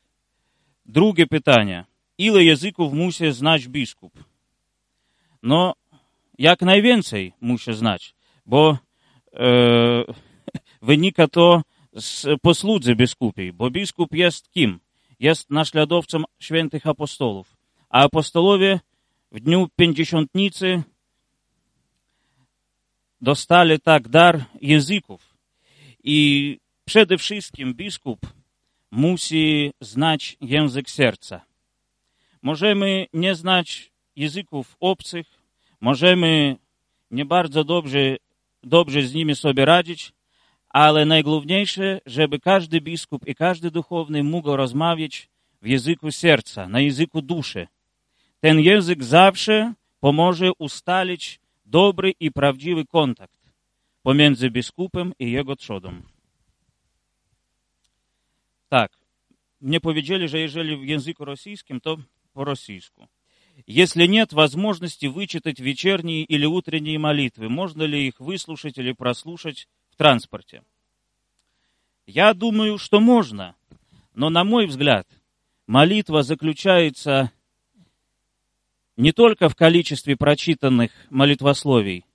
Drugie pytanie. Ile języków musi znać biskup? No, jak najwięcej musi znać, bo e, [laughs] wynika to z posłudzy biskupiej, bo biskup jest kim? Jest naśladowcą świętych apostolów, a apostolowie w dniu pięćdziesiątnicy dostali tak dar języków. I przede wszystkim biskup musi znać język serca. Możemy nie znać języków obcych, możemy nie bardzo dobrze, dobrze z nimi sobie radzić, Але найголовніше, щоб кожен біскуп і кожен духовний мог розмовляти в язику серця, на язику душі. Тен язик завжди поможе усталити добрий і правдивий контакт поміж біскупом і його чодом. Так, мне повідали, що якщо в язику російським, то по-російську. Если нет возможности вычитать вечерние или утренние молитвы, можно ли их выслушать или прослушать транспорте? Я думаю, что можно, но на мой взгляд, молитва заключается не только в количестве прочитанных молитвословий,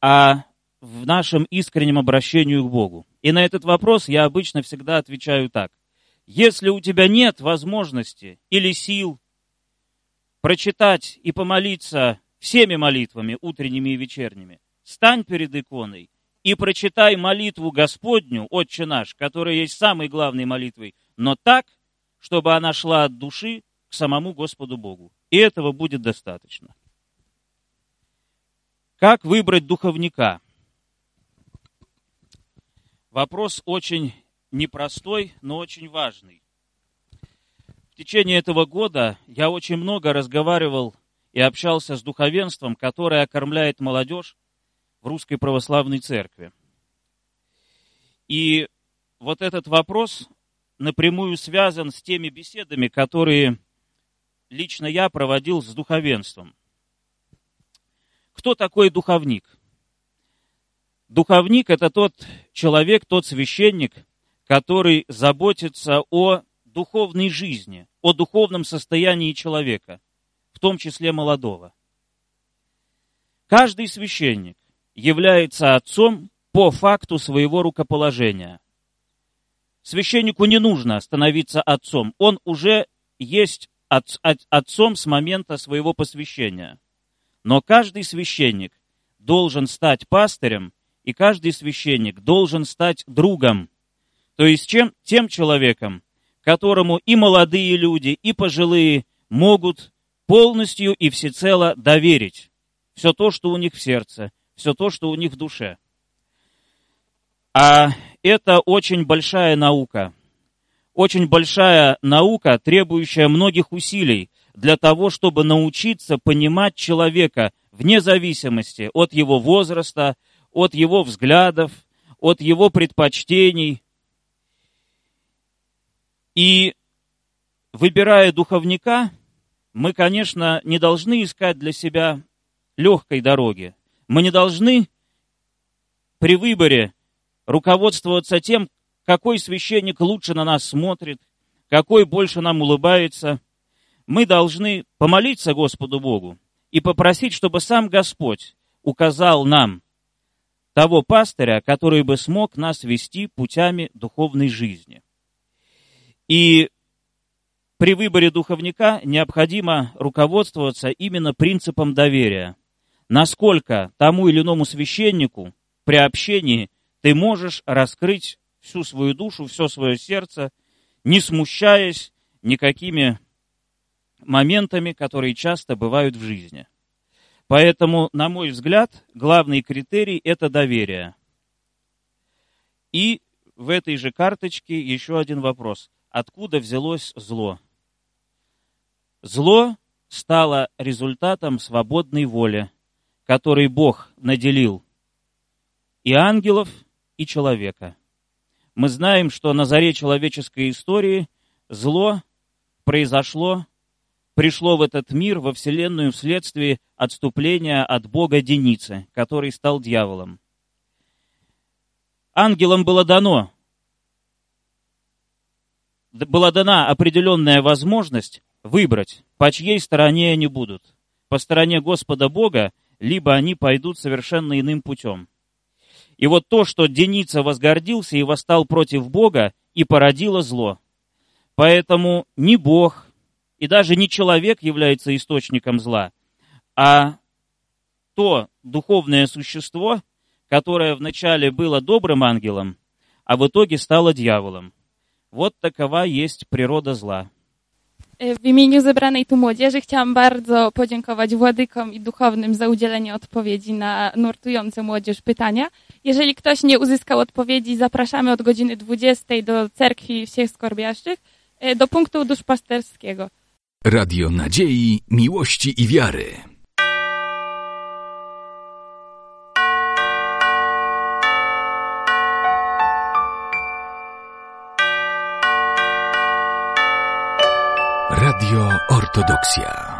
а в нашем искреннем обращении к Богу. И на этот вопрос я обычно всегда отвечаю так. Если у тебя нет возможности или сил прочитать и помолиться всеми молитвами, утренними и вечерними, стань перед иконой и прочитай молитву Господню, Отче наш, которая есть самой главной молитвой, но так, чтобы она шла от души к самому Господу Богу. И этого будет достаточно. Как выбрать духовника? Вопрос очень непростой, но очень важный. В течение этого года я очень много разговаривал и общался с духовенством, которое окормляет молодежь в Русской Православной Церкви. И вот этот вопрос напрямую связан с теми беседами, которые лично я проводил с духовенством. Кто такой духовник? Духовник – это тот человек, тот священник, который заботится о духовной жизни, о духовном состоянии человека, в том числе молодого. Каждый священник является отцом по факту своего рукоположения. Священнику не нужно становиться отцом, он уже есть от, от, отцом с момента своего посвящения. Но каждый священник должен стать пастырем и каждый священник должен стать другом, то есть чем, тем человеком, которому и молодые люди, и пожилые могут полностью и всецело доверить все то, что у них в сердце, все то, что у них в душе. А это очень большая наука. Очень большая наука, требующая многих усилий для того, чтобы научиться понимать человека вне зависимости от его возраста, от его взглядов, от его предпочтений. И выбирая духовника, мы, конечно, не должны искать для себя легкой дороги. Мы не должны при выборе руководствоваться тем, какой священник лучше на нас смотрит, какой больше нам улыбается. Мы должны помолиться Господу Богу и попросить, чтобы сам Господь указал нам того пастыря, который бы смог нас вести путями духовной жизни. И при выборе духовника необходимо руководствоваться именно принципом доверия. Насколько тому или иному священнику при общении ты можешь раскрыть всю свою душу, все свое сердце, не смущаясь никакими моментами, которые часто бывают в жизни. Поэтому, на мой взгляд, главный критерий – это доверие. И в этой же карточке еще один вопрос. Откуда взялось зло? Зло стало результатом свободной воли, которой Бог наделил и ангелов, и человека. Мы знаем, что на заре человеческой истории зло произошло пришло в этот мир, во Вселенную, вследствие отступления от Бога Деницы, который стал дьяволом. Ангелам было дано, была дана определенная возможность выбрать, по чьей стороне они будут. По стороне Господа Бога, либо они пойдут совершенно иным путем. И вот то, что Деница возгордился и восстал против Бога, и породило зло. Поэтому ни Бог, и даже не человек является источником зла, а то духовное существо, которое вначале было добрым ангелом, а в итоге стало дьяволом. Вот такова есть природа зла.
W imieniu zebranej tu młodzieży chciałam bardzo podziękować władykom i duchownym za udzielenie odpowiedzi na nurtujące młodzież pytania. Jeżeli ktoś nie uzyskał odpowiedzi, zapraszamy od godziny 20 do Cerkwi Wsiech Skorbiaszczych do punktu duszpasterskiego.
Radio Nadziei, Miłości i Wiary. Radio Ortodoksja.